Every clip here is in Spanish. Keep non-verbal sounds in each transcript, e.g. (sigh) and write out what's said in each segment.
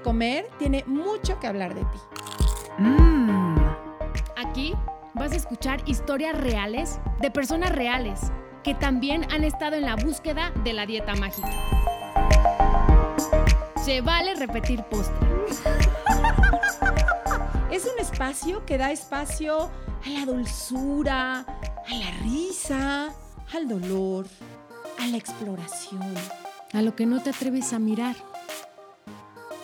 de comer tiene mucho que hablar de ti. Mm. Aquí vas a escuchar historias reales de personas reales que también han estado en la búsqueda de la dieta mágica. Se vale repetir postre. (laughs) Es un espacio que da espacio a la dulzura, a la risa, al dolor, a la exploración. A lo que no te atreves a mirar.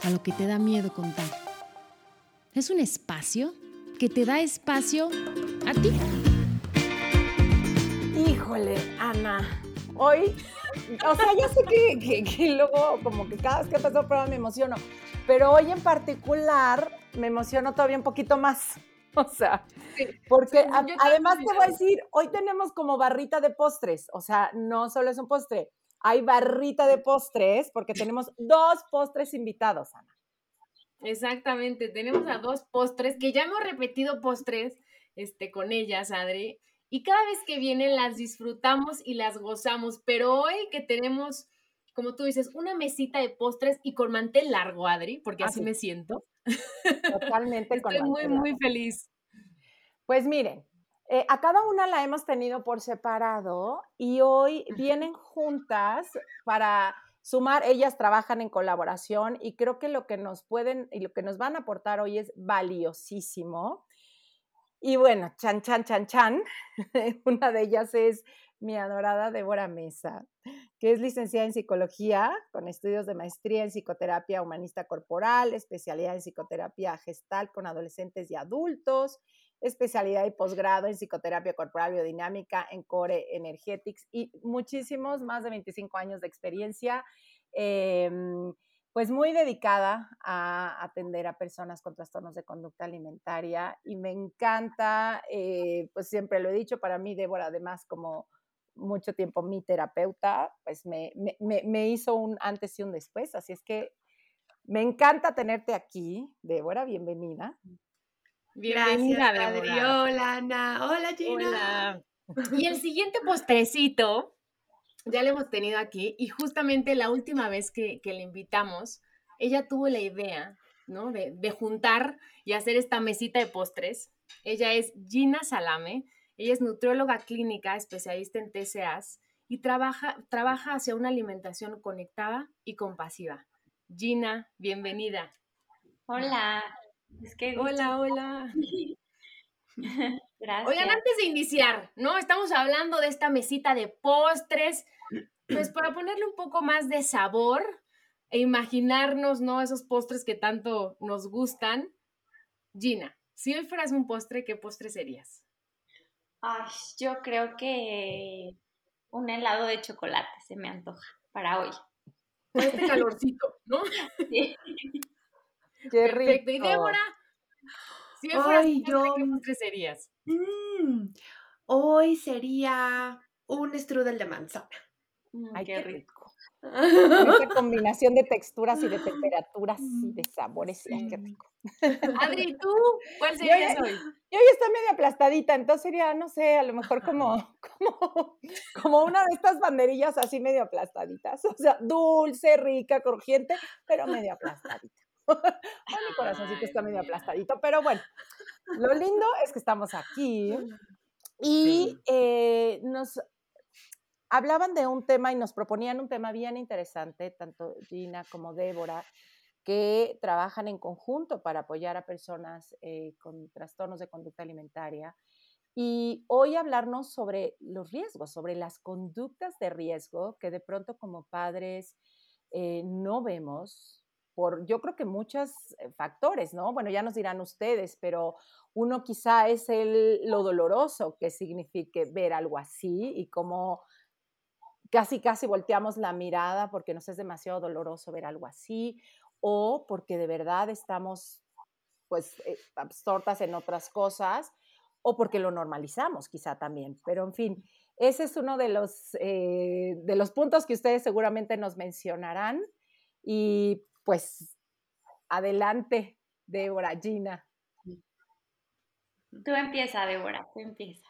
A lo que te da miedo contar. Es un espacio que te da espacio a ti. Híjole, Ana. Hoy, o sea, ya sé que, que, luego como que cada vez que paso prueba me emociono, pero hoy en particular me emociono todavía un poquito más. (laughs) O sea, porque además te voy a decir, hoy tenemos como barrita de postres, o sea, no solo es un postre, hay barrita de postres porque (laughs) tenemos dos postres invitados, Ana. Exactamente, tenemos a dos postres que ya hemos repetido postres este, con ellas, Adri, y cada vez que vienen las disfrutamos y las gozamos, pero hoy que tenemos, como tú dices, una mesita de postres y con mantel largo, Adri, porque así, me siento. Totalmente. (laughs) Estoy muy, muy feliz. Pues miren, eh, a cada una la hemos tenido por separado y hoy vienen juntas para sumar, ellas trabajan en colaboración y creo que lo que nos pueden y lo que nos van a aportar hoy es valiosísimo. Y bueno, chan, chan, chan, chan. (laughs) Una de ellas es mi adorada Débora Mesa, que es licenciada en psicología con estudios de maestría en psicoterapia humanista corporal, especialidad en psicoterapia gestal con adolescentes y adultos, especialidad y posgrado en psicoterapia corporal biodinámica en Core Energetics y muchísimos, más de 25 años de experiencia, em, pues muy dedicada a atender a personas con trastornos de conducta alimentaria y me encanta, eh, pues siempre lo he dicho, para mí Débora además como mucho tiempo mi terapeuta, pues me, me hizo un antes y un después, así es que me encanta tenerte aquí, Débora, bienvenida. Bienvenida, Débora. Hola, Ana. Hola, Gina. Y el siguiente postrecito, ya lo hemos tenido aquí, y justamente la última vez que, le invitamos, ella tuvo la idea, ¿no? De, de, juntar y hacer esta mesita de postres. Ella es Gina Salame, ella es nutrióloga clínica, especialista en TCAs, y trabaja, trabaja hacia una alimentación conectada y compasiva. Gina, bienvenida. Hola, hola, hola. (laughs) Gracias. Oigan, antes de iniciar, ¿no? Estamos hablando de esta mesita de postres, pues para ponerle un poco más de sabor e imaginarnos, ¿no? Esos postres que tanto nos gustan. Gina, si hoy fueras un postre, ¿qué postre serías? Ay, yo creo que un helado de chocolate se me antoja para hoy. este (laughs) calorcito, ¿no? Sí. Qué Perfecto. Y Débora, si me fueras yo... ¿qué postre serías? Mm, hoy sería un strudel de manzana. Mm, Ay, qué, rico. (laughs) Esa combinación de texturas y de temperaturas y de sabores. Ay, qué rico. Adri, ¿tú cuál serías hoy? Yo ya está medio aplastadita, entonces sería, no sé, a lo mejor como, (laughs) como, como una de estas banderillas así medio aplastaditas. O sea, dulce, rica, crujiente, pero medio aplastadita. (laughs) mi corazoncito está medio aplastadito, pero bueno, lo lindo es que estamos aquí y eh, nos hablaban de un tema y nos proponían un tema bien interesante, tanto Gina como Débora, que trabajan en conjunto para apoyar a personas eh, con trastornos de conducta alimentaria. Y hoy hablarnos sobre los riesgos, sobre las conductas de riesgo que de pronto como padres eh, no vemos, por yo creo que muchos eh, factores, ¿no? Bueno, ya nos dirán ustedes, pero uno quizá es el, lo doloroso que signifique ver algo así y cómo casi, casi volteamos la mirada porque nos es demasiado doloroso ver algo así o porque de verdad estamos pues eh, absortas en otras cosas o porque lo normalizamos quizá también. Pero en fin, ese es uno de los, eh, de los puntos que ustedes seguramente nos mencionarán. Y pues adelante, Débora, Gina. Tú empieza, Débora, tú empieza.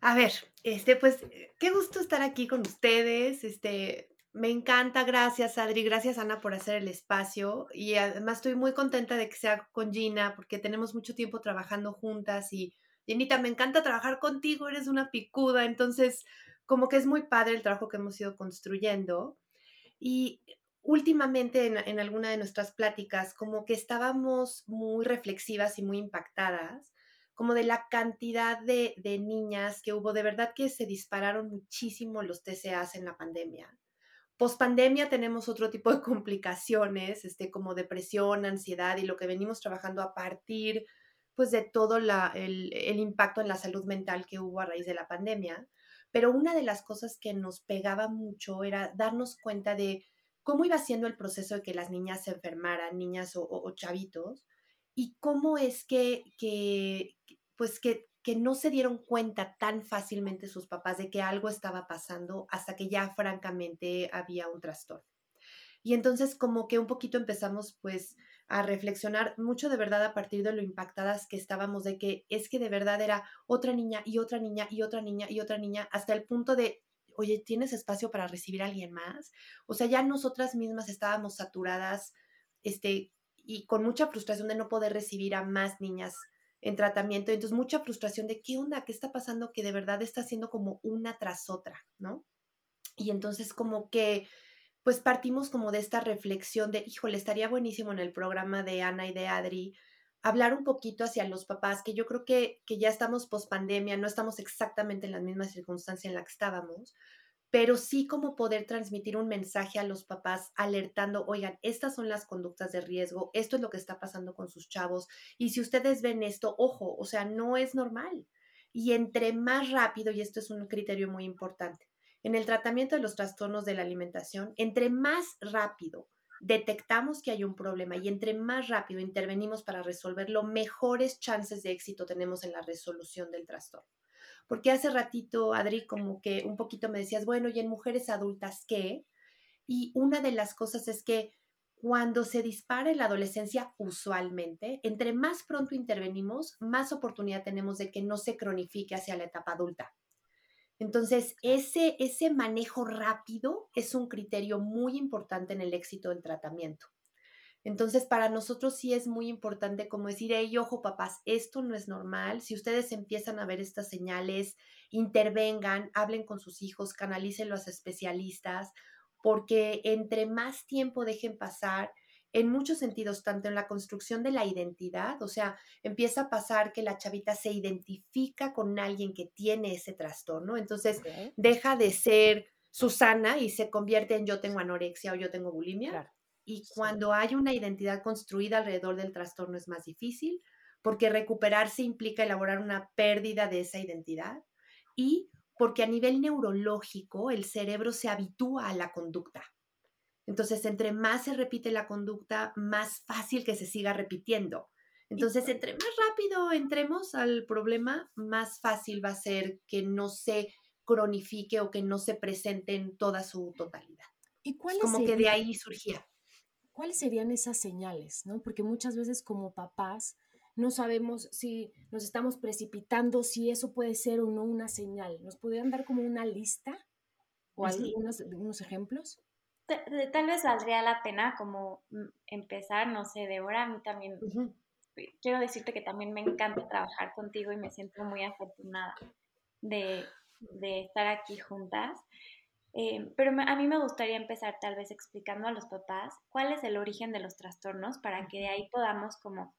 A ver, este, pues, qué gusto estar aquí con ustedes. Este, Me encanta, gracias Adri, gracias Ana por hacer el espacio y además estoy muy contenta de que sea con Gina porque tenemos mucho tiempo trabajando juntas y Ginita, me encanta trabajar contigo, eres una picuda, entonces como que es muy padre el trabajo que hemos ido construyendo y últimamente en, alguna de nuestras pláticas como que estábamos muy reflexivas y muy impactadas como de la cantidad de, niñas que hubo, de verdad que se dispararon muchísimo los TCAs en la pandemia. Post pandemia tenemos otro tipo de (laughs) complicaciones, este, como depresión, ansiedad y lo que venimos trabajando a partir pues de todo el impacto en la salud mental que hubo a raíz de la pandemia. Pero una de las cosas que nos pegaba mucho era darnos cuenta de cómo iba siendo el proceso de que las niñas se enfermaran, niñas o, chavitos, y cómo es que, que pues que, que, no se dieron cuenta tan fácilmente sus papás de que algo estaba pasando hasta que ya francamente había un trastorno. Y entonces como que un poquito empezamos pues a reflexionar mucho de verdad a partir de lo impactadas que estábamos de que es que de verdad era otra niña y otra niña y otra niña y otra niña hasta el punto de, oye, ¿tienes espacio para recibir a alguien más? O sea, ya nosotras mismas estábamos saturadas, este, y con mucha frustración de no poder recibir a más niñas en tratamiento. Entonces, mucha frustración de qué onda, qué está pasando, que de verdad está haciendo como una tras otra, ¿no? Y entonces como que, pues partimos como de esta reflexión de, híjole, estaría buenísimo en el programa de Ana y de Adri hablar un poquito hacia los papás, que yo creo que, que ya estamos post pandemia, no estamos exactamente en la misma circunstancia en la que estábamos, pero sí como poder transmitir un mensaje a los papás alertando, oigan, estas son las conductas de riesgo, esto es lo que está pasando con sus chavos, y si ustedes ven esto, ojo, o sea, no es normal. Y entre más rápido, y esto es un criterio muy importante, en el tratamiento de los trastornos de la alimentación, entre más rápido detectamos que hay un problema y entre más rápido intervenimos para resolverlo, mejores chances de éxito tenemos en la resolución del trastorno. Porque hace ratito, Adri, como que un poquito me decías, bueno, y en mujeres adultas, ¿qué? Y una de las cosas es que cuando se dispara en la adolescencia, usualmente, entre más pronto intervenimos, más oportunidad tenemos de que no se cronifique hacia la etapa adulta. Entonces, ese, ese manejo rápido es un criterio muy importante en el éxito del tratamiento. Entonces, para nosotros sí es muy importante como decir, hey, ojo papás, esto no es normal. Si ustedes empiezan a ver estas señales, intervengan, hablen con sus hijos, canalicen los especialistas, porque entre más tiempo dejen pasar, en muchos sentidos, tanto en la construcción de la identidad, o sea, empieza a pasar que la chavita se identifica con alguien que tiene ese trastorno, entonces okay. deja de ser Susana y se convierte en yo tengo anorexia o yo tengo bulimia. Claro. Y cuando hay una identidad construida alrededor del trastorno es más difícil, porque recuperarse implica elaborar una pérdida de esa identidad y porque a nivel neurológico el cerebro se habitúa a la conducta. Entonces, entre más se repite la conducta, más fácil que se siga repitiendo. Entonces, entre más rápido entremos al problema, más fácil va a ser que no se cronifique o que no se presente en toda su totalidad. ¿Y cuál Como que de ahí surgía. ¿cuáles serían esas señales? ¿no? Porque muchas veces como papás no sabemos si nos estamos precipitando, si eso puede ser o no una señal. ¿Nos podrían dar como una lista o algunos unos ejemplos? Tal vez valdría la pena como empezar, no sé, Débora, a mí también, uh -huh. quiero decirte que también me encanta trabajar contigo y me siento muy afortunada de, de estar aquí juntas. Eh, pero a mí me gustaría empezar tal vez explicando a los papás cuál es el origen de los trastornos para que de ahí podamos como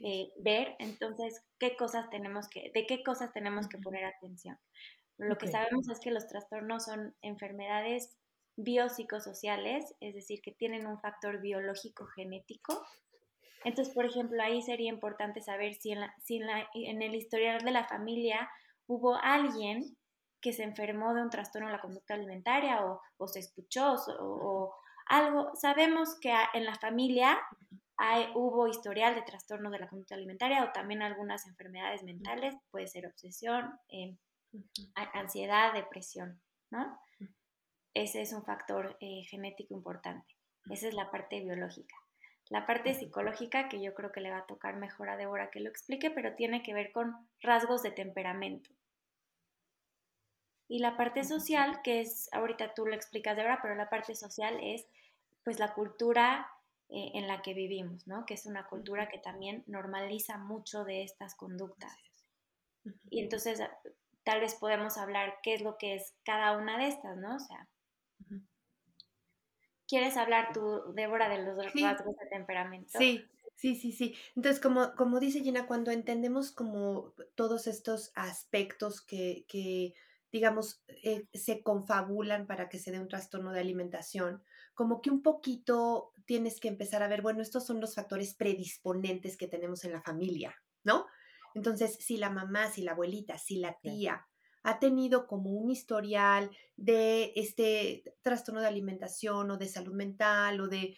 eh, ver entonces qué cosas tenemos que, de qué cosas tenemos que poner atención. Lo okay. que sabemos es que los trastornos son enfermedades biopsicosociales, es decir, que tienen un factor biológico genético. Entonces, por ejemplo, ahí sería importante saber si en, la, si en, la, en el historial de la familia hubo alguien que se enfermó de un trastorno de la conducta alimentaria o, o se escuchó o, o, algo. Sabemos que en la familia hay, hubo historial de trastornos de la conducta alimentaria o también algunas enfermedades mentales, puede ser obsesión, eh, ansiedad, depresión, ¿no? Ese es un factor eh, genético importante. Esa es la parte biológica. La parte psicológica, que yo creo que le va a tocar mejor a Débora que lo explique, pero tiene que ver con rasgos de temperamento. Y la parte social, que es, ahorita tú lo explicas de verdad, pero la parte social es pues la cultura eh, en la que vivimos, ¿no? Que es una cultura que también normaliza mucho de estas conductas. Y entonces tal vez podemos hablar qué es lo que es cada una de estas, ¿no? O sea, ¿quieres hablar tú, Débora, de los rasgos de temperamento? Sí, Sí, sí, sí. Entonces, como, como dice Gina, cuando entendemos como todos estos aspectos que, que digamos, eh, se confabulan para que se dé un trastorno de alimentación, como que un poquito tienes que empezar a ver, bueno, estos son los factores predisponentes que tenemos en la familia, ¿no? Entonces, si la mamá, si la abuelita, si la tía ha tenido como un historial de este trastorno de alimentación o de salud mental o de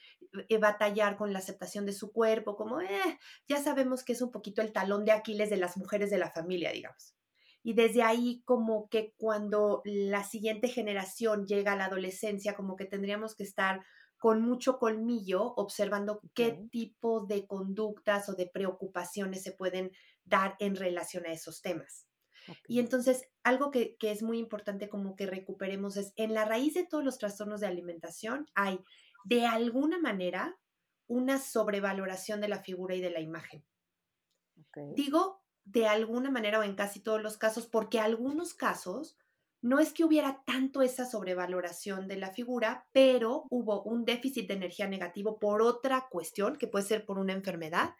eh, batallar con la aceptación de su cuerpo, como eh, ya sabemos que es un poquito el talón de Aquiles de las mujeres de la familia, digamos. Y desde ahí como que cuando la siguiente generación llega a la adolescencia, como que tendríamos que estar con mucho colmillo observando qué tipo de conductas o de preocupaciones se pueden dar en relación a esos temas. Y entonces, algo que, que, es muy importante como que recuperemos es, en la raíz de todos los trastornos de alimentación hay de alguna manera una sobrevaloración de la figura y de la imagen. Digo de alguna manera o en casi todos los casos, porque algunos casos no es que hubiera tanto esa sobrevaloración de la figura, pero hubo un déficit de energía negativo por otra cuestión, que puede ser por una enfermedad,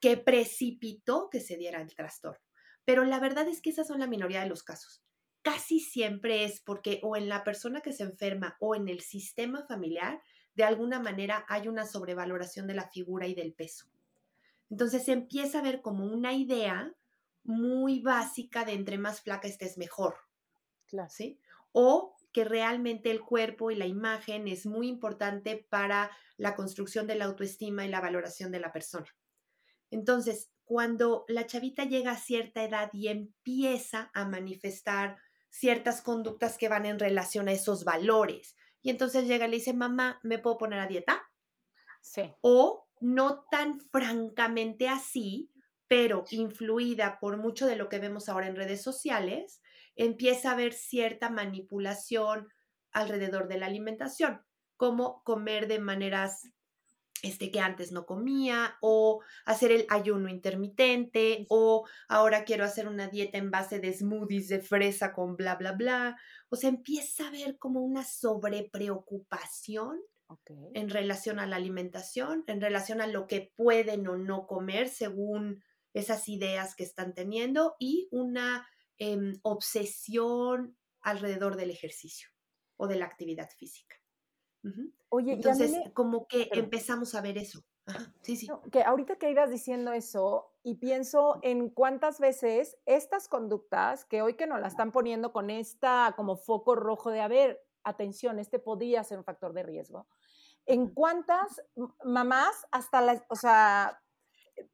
que precipitó que se diera el trastorno. Pero la verdad es que esas son la minoría de los casos. Casi siempre es porque o en la persona que se enferma o en el sistema familiar de alguna manera hay una sobrevaloración de la figura y del peso. Entonces se empieza a ver como una idea muy básica de entre más flaca estés mejor. Claro. ¿Sí? O que realmente el cuerpo y la imagen es muy importante para la construcción de la autoestima y la valoración de la persona. Entonces, cuando la chavita llega a cierta edad y empieza a manifestar ciertas conductas que van en relación a esos valores, y entonces llega y le dice, mamá, ¿me puedo poner a dieta? Sí. O no tan francamente así, pero influida por mucho de lo que vemos ahora en redes sociales, empieza a haber cierta manipulación alrededor de la alimentación, como comer de maneras este, que antes no comía, o hacer el ayuno intermitente, o ahora quiero hacer una dieta en base de smoothies de fresa con bla, bla, bla. O sea, empieza a ver como una sobrepreocupación en relación a la alimentación, en relación a lo que pueden o no comer según esas ideas que están teniendo y una em, obsesión alrededor del ejercicio o de la actividad física. Oye, entonces como que empezamos a ver eso. sí, sí. que ahorita que ibas diciendo eso y pienso en cuántas veces estas conductas que hoy que nos la están poniendo con esta como foco rojo de, a ver, atención, este podría ser un factor de riesgo. En cuántas mamás hasta las, o sea,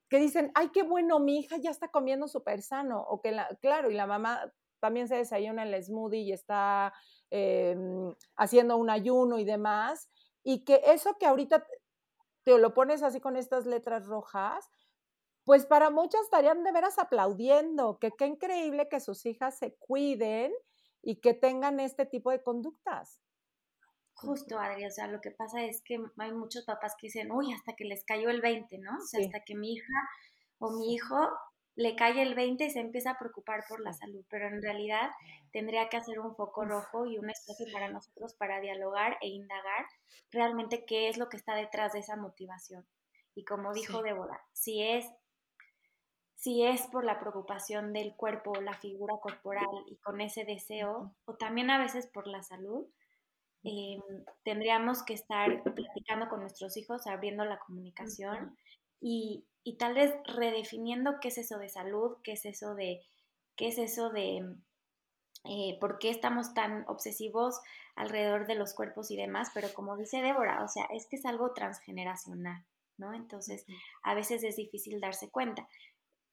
que dicen, ay, qué bueno, mi hija ya está comiendo súper sano, o que, la, claro, y la mamá también se desayuna el smoothie y está em, haciendo un ayuno y demás, y que eso que ahorita te lo pones así con estas letras rojas, pues para muchas estarían de veras aplaudiendo, que qué increíble que sus hijas se cuiden y que tengan este tipo de conductas. Justo, Adri, o sea, lo que pasa es que hay muchos papás que dicen, uy, hasta que les cayó el 20, ¿no? O sea, hasta que mi hija o mi hijo le cae el 20 y se empieza a preocupar por la salud, pero en realidad tendría que hacer un foco rojo y un espacio para nosotros para dialogar e indagar realmente qué es lo que está detrás de esa motivación. Y como dijo Débora, si es si es por la preocupación del cuerpo, la figura corporal y con ese deseo, o también a veces por la salud, em, tendríamos que estar platicando con nuestros hijos, abriendo la comunicación y, y tal vez redefiniendo qué es eso de salud, qué es eso de, qué es eso de eh, por qué estamos tan obsesivos alrededor de los cuerpos y demás, pero como dice Débora, o sea, es que es algo transgeneracional, ¿no? Entonces, a veces es difícil darse cuenta.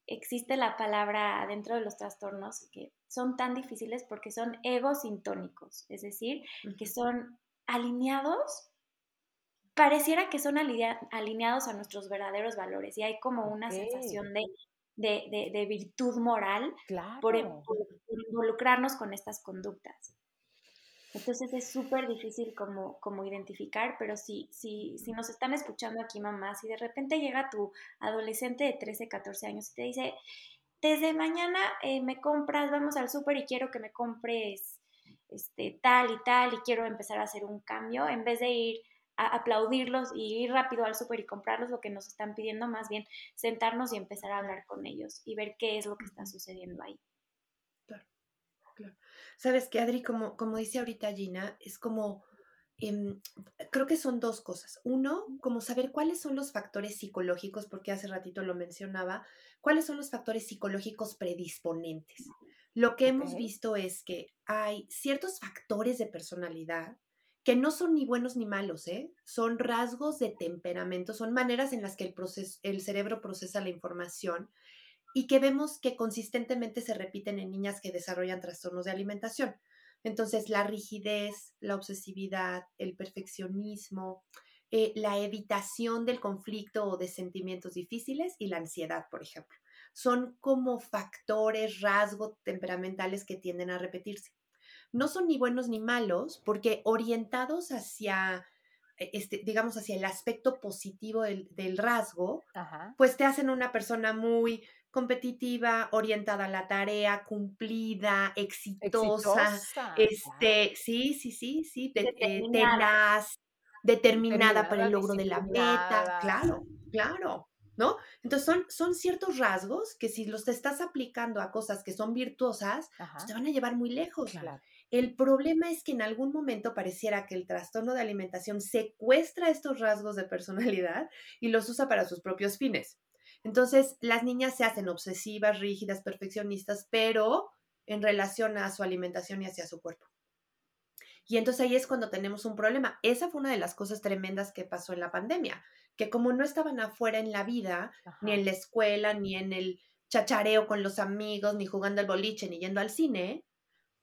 Existe la palabra dentro de los trastornos que son tan difíciles porque son egosintónicos, es decir, que son alineados pareciera que son alineados a nuestros verdaderos valores y hay como una sensación de de, virtud moral por, involucrarnos con estas conductas. Entonces es súper difícil como, como identificar, pero si, si, si nos están escuchando aquí, mamá, si de repente llega tu adolescente de 13, 14 años y te dice, desde mañana eh, me compras, vamos al súper y quiero que me compres este, tal y tal y quiero empezar a hacer un cambio, en vez de ir a aplaudirlos y ir rápido al súper y comprarlos lo que nos están pidiendo, más bien sentarnos y empezar a hablar con ellos y ver qué es lo que está sucediendo ahí. Claro, claro. Sabes que Adri, como, como dice ahorita Gina, es como, em, creo que son dos cosas. Uno, como saber cuáles son los factores psicológicos, porque hace ratito lo mencionaba, cuáles son los factores psicológicos predisponentes. Lo que hemos visto es que hay ciertos factores de personalidad que no son ni buenos ni malos, ¿eh? son rasgos de temperamento, son maneras en las que el, el cerebro procesa la información y que vemos que consistentemente se repiten en niñas que desarrollan trastornos de alimentación. Entonces, la rigidez, la obsesividad, el perfeccionismo, eh, la evitación del conflicto o de sentimientos difíciles y la ansiedad, por ejemplo, son como factores, rasgos temperamentales que tienden a repetirse no son ni buenos ni malos, porque orientados hacia, e, este, digamos, hacia el aspecto positivo del, rasgo, pues te hacen una persona muy competitiva, orientada a la tarea, cumplida, exitosa, este, sí, sí, sí, sí, determinada. determinada para el logro de la meta, claro, claro. ¿no? Entonces son, son ciertos rasgos que si los te estás aplicando a cosas que son virtuosas, pues te van a llevar muy lejos. Claro. El problema es que en algún momento pareciera que el trastorno de alimentación secuestra estos rasgos de personalidad y los usa para sus propios fines. Entonces, las niñas se hacen obsesivas, rígidas, perfeccionistas, pero en relación a su alimentación y hacia su cuerpo. Y entonces ahí es cuando tenemos un problema. Esa fue una de las cosas tremendas que pasó en la pandemia, que como no estaban afuera en la vida, ni en la escuela, ni en el chachareo con los amigos, ni jugando al boliche, ni yendo al cine,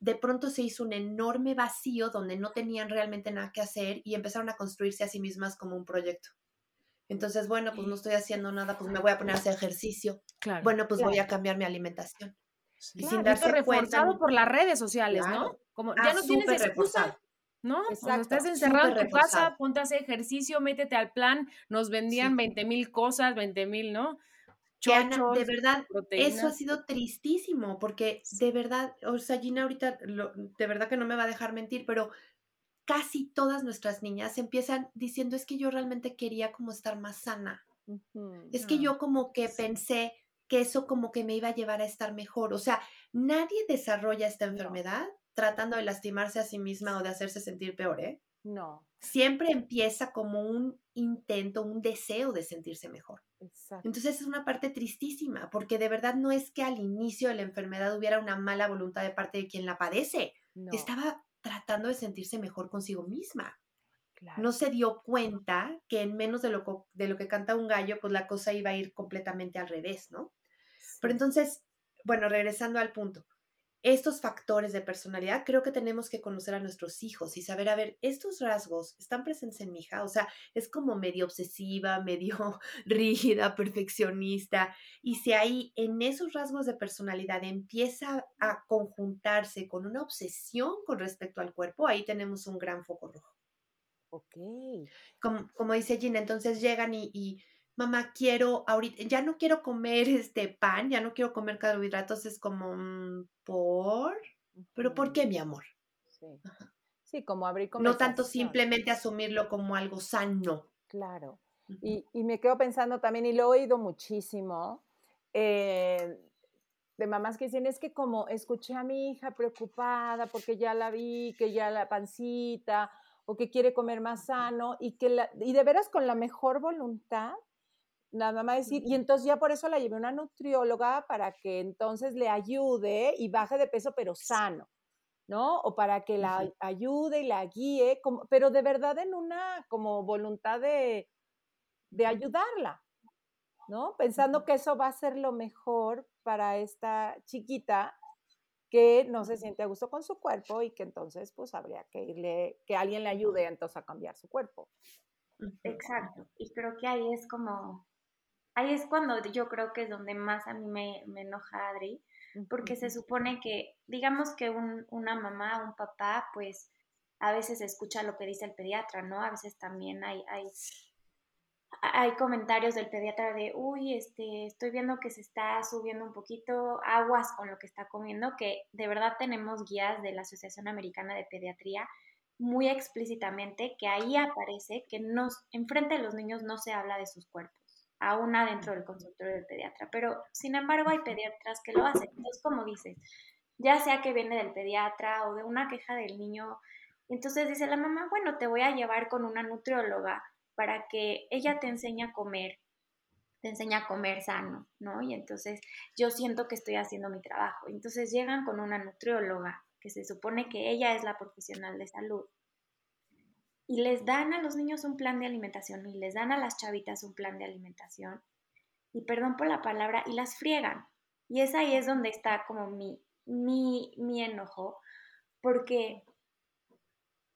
de pronto se hizo un enorme vacío donde no tenían realmente nada que hacer y empezaron a construirse a sí mismas como un proyecto. Entonces, bueno, pues no estoy haciendo nada, pues me voy a poner a hacer ejercicio. Bueno, pues voy a cambiar mi alimentación. Y sin darse reforzado por las redes sociales, ¿no? Como ya ah, no tienes excusa. ¿no? Cuando estás encerrado en tu casa, ponte a hacer ejercicio, métete al plan, nos vendían 20 mil cosas, 20 mil, ¿no? De verdad, eso ha sido tristísimo, porque de verdad, o sea, Gina ahorita, de verdad que no me va a dejar mentir, pero casi todas nuestras niñas empiezan diciendo, es que yo realmente quería como estar más sana. Es que yo como que pensé que eso como que me iba a llevar a estar mejor. O sea, nadie desarrolla esta enfermedad tratando de lastimarse a sí misma o de hacerse sentir peor, ¿eh? No. Siempre empieza como un intento, un deseo de sentirse mejor. Exacto. Entonces es una parte tristísima, porque de verdad no es que al inicio de la enfermedad hubiera una mala voluntad de parte de quien la padece. Estaba tratando de sentirse mejor consigo misma. No se dio cuenta que en menos de lo, de lo que canta un gallo, pues la cosa iba a ir completamente al revés, ¿no? Pero entonces, bueno, regresando al punto, estos factores de personalidad, creo que tenemos que conocer a nuestros hijos y saber, a ver, estos rasgos están presentes en mi hija, o sea, es como medio obsesiva, (laughs) medio rígida, perfeccionista, y si ahí en esos rasgos de personalidad empieza a conjuntarse con una obsesión con respecto al cuerpo, ahí tenemos un gran foco rojo. Ok. Como, como dice Gina, entonces llegan y mamá, quiero ahorita, ya no quiero comer este pan, ya no quiero comer carbohidratos, es como, mm, ¿por? ¿Pero por qué, mi amor? Sí. Sí, como abrir No tanto simplemente asumirlo como algo sano. Claro. Y, me quedo pensando también, y lo he oído muchísimo, eh, de mamás que dicen, es que como escuché a mi hija preocupada porque ya la vi, que ya la pancita, o que quiere comer más sano, y que la, y de veras con la mejor voluntad, nada más decir, y entonces ya por eso la llevé a una nutrióloga para que entonces le ayude y baje de peso, pero sano, ¿no? O para que la ayude y la guíe, como, pero de verdad en una como voluntad de, de ayudarla, ¿no? Pensando que eso va a ser lo mejor para esta chiquita que no se siente a gusto con su cuerpo y que entonces pues habría que irle, que alguien le ayude entonces a cambiar su cuerpo. Exacto. Y creo que ahí es como ahí es cuando yo creo que es donde más a mí me, me enoja Adri, porque se supone que, digamos que un, una mamá, un papá, pues a veces escucha lo que dice el pediatra, ¿no? A veces también hay, hay, hay comentarios del pediatra de, uy, este, estoy viendo que se está subiendo un poquito aguas con lo que está comiendo, que de verdad tenemos guías de la Asociación Americana de Pediatría muy explícitamente que ahí aparece que nos, enfrente de los niños no se habla de sus cuerpos aún adentro del consultorio del pediatra. Pero, sin embargo, hay pediatras que lo hacen. Entonces, como dices, ya sea que viene del pediatra o de una queja del niño, entonces dice la mamá, bueno, te voy a llevar con una nutrióloga para que ella te enseñe a comer, te enseñe a comer sano, ¿no? Y entonces yo siento que estoy haciendo mi trabajo. Entonces llegan con una nutrióloga, que se supone que ella es la profesional de salud, y les dan a los niños un plan de alimentación y les dan a las chavitas un plan de alimentación y perdón por la palabra y las friegan. Y es ahí es donde está como mi, mi, mi enojo, porque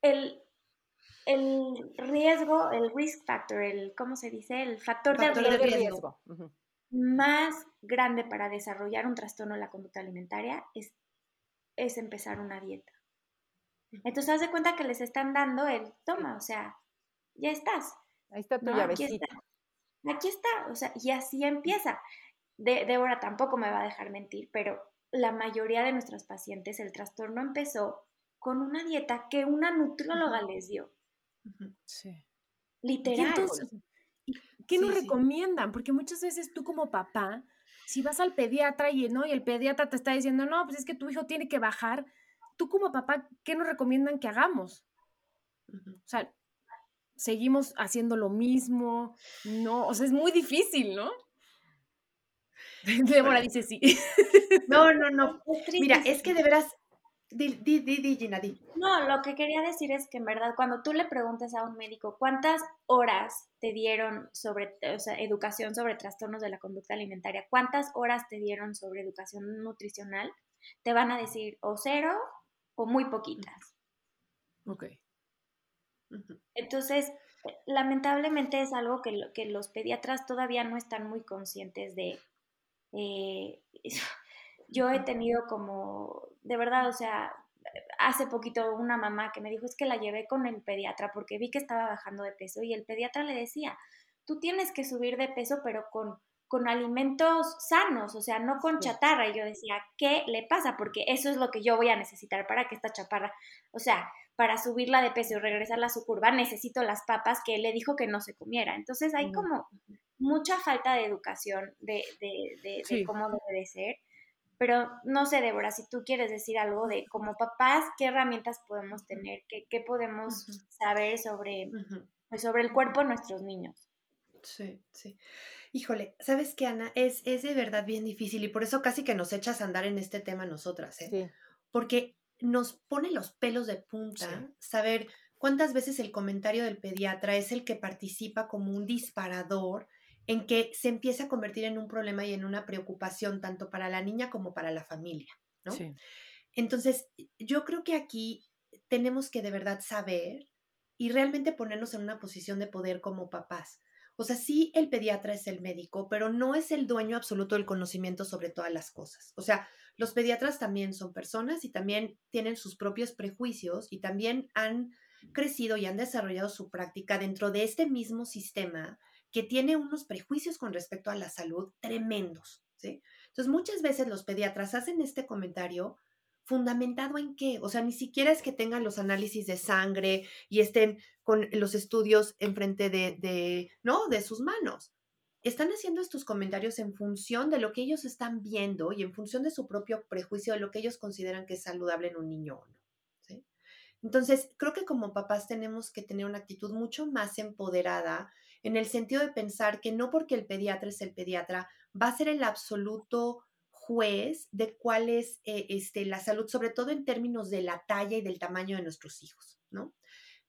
el, el riesgo, el risk factor, el, ¿cómo se dice? El factor, de riesgo, más grande para desarrollar un trastorno de la conducta alimentaria es, es empezar una dieta. Entonces, haz de cuenta que les están dando el toma, o sea, ya estás. Ahí está tu llavecita. Aquí está. o sea, y así empieza. De, Débora tampoco me va a dejar mentir, pero la mayoría de nuestros pacientes, el trastorno empezó con una dieta que una nutrióloga les dio. Sí. Literal. ¿Qué nos recomiendan? Porque muchas veces tú como papá, si vas al pediatra y, ¿no? y el pediatra te está diciendo, no, pues es que tu hijo tiene que bajar, tú como papá, ¿qué nos recomiendan que hagamos? O sea, seguimos haciendo lo mismo, no, o sea, es muy difícil, ¿no? (laughs) Débora dice sí. No, no, no. (laughs) Mira, es que de veras, di, di, di, Gina, di. No, lo que quería decir es que en verdad, cuando tú le preguntas a un médico cuántas horas te dieron sobre, o sea, educación sobre trastornos de la conducta alimentaria, cuántas horas te dieron sobre educación nutricional, te van a decir o cero o muy poquitas. Ok. Entonces, lamentablemente es algo que, que, los pediatras todavía no están muy conscientes de. Eh, (laughs) yo he tenido como, de verdad, o sea, hace poquito una mamá que me dijo, es que la llevé con el pediatra porque vi que estaba bajando de peso y el pediatra le decía, tú tienes que subir de peso pero con con alimentos sanos, o sea, no con chatarra. Y yo decía, ¿qué le pasa? Porque eso es lo que yo voy a necesitar para que esta chaparra, o sea, para subirla de peso y regresarla a su curva, necesito las papas que él le dijo que no se comiera. Entonces hay como mucha falta de educación de, de, de, cómo debe de ser. Pero no sé, Débora, si tú quieres decir algo de como papás, ¿qué herramientas podemos tener? ¿Qué, qué podemos saber sobre, pues, sobre el cuerpo de nuestros niños? Sí, sí. Híjole, ¿sabes qué, Ana? Es, es de verdad bien difícil y por eso casi que nos echas a andar en este tema nosotras, ¿eh? Sí. Porque nos pone los pelos de punta saber cuántas veces el comentario del pediatra es el que participa como un disparador en que se empieza a convertir en un problema y en una preocupación tanto para la niña como para la familia, ¿no? Sí. Entonces, yo creo que aquí tenemos que de verdad saber y realmente ponernos en una posición de poder como papás. O sea, sí el pediatra es el médico, pero no es el dueño absoluto del conocimiento sobre todas las cosas. O sea, los pediatras también son personas y también tienen sus propios prejuicios y también han crecido y han desarrollado su práctica dentro de este mismo sistema que tiene unos prejuicios con respecto a la salud tremendos, ¿sí? Entonces, muchas veces los pediatras hacen este comentario ¿Fundamentado en qué? O sea, ni siquiera es que tengan los análisis de sangre y estén con los estudios enfrente de, ¿no? De sus manos. Están haciendo estos comentarios en función de lo que ellos están viendo y en función de su propio prejuicio de lo que ellos consideran que es saludable en un niño o no. Entonces, creo que como papás tenemos que tener una actitud mucho más empoderada en el sentido de pensar que no porque el pediatra es el pediatra, va a ser el absoluto juez de cuál es eh, este, la salud, sobre todo en términos de la talla y del tamaño de nuestros hijos, ¿no?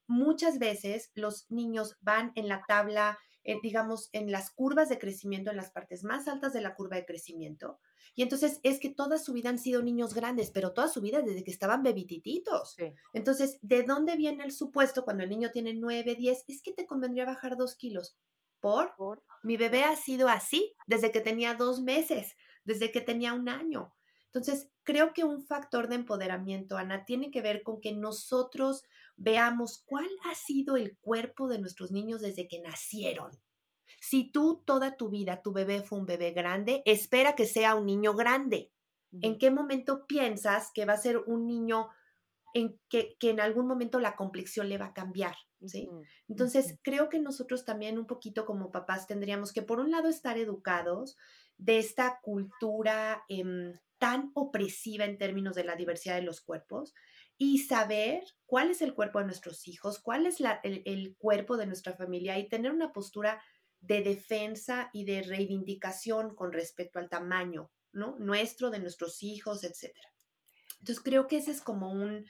Muchas veces los niños van en la tabla, eh, digamos, en las curvas de crecimiento, en las partes más altas de la curva de crecimiento, y entonces es que toda su vida han sido niños grandes, pero toda su vida desde que estaban bebitititos. Entonces, ¿de dónde viene el supuesto cuando el niño tiene 9, 10? Es que te convendría bajar dos kilos. ¿Por? Mi bebé ha sido así desde que tenía dos meses, desde que tenía un año. Entonces, creo que un factor de empoderamiento, Ana, tiene que ver con que nosotros veamos cuál ha sido el cuerpo de nuestros niños desde que nacieron. Si tú toda tu vida tu bebé fue un bebé grande, espera que sea un niño grande. ¿En qué momento piensas que va a ser un niño en que, que en algún momento la complexión le va a cambiar? ¿sí? Entonces, creo que nosotros también un poquito como papás tendríamos que, por un lado, estar educados de esta cultura em, tan opresiva en términos de la diversidad de los cuerpos y saber cuál es el cuerpo de nuestros hijos, cuál es el, el, cuerpo de nuestra familia y tener una postura de defensa y de reivindicación con respecto al tamaño, ¿no? Nuestro, de nuestros hijos, etc. Entonces creo que ese es como un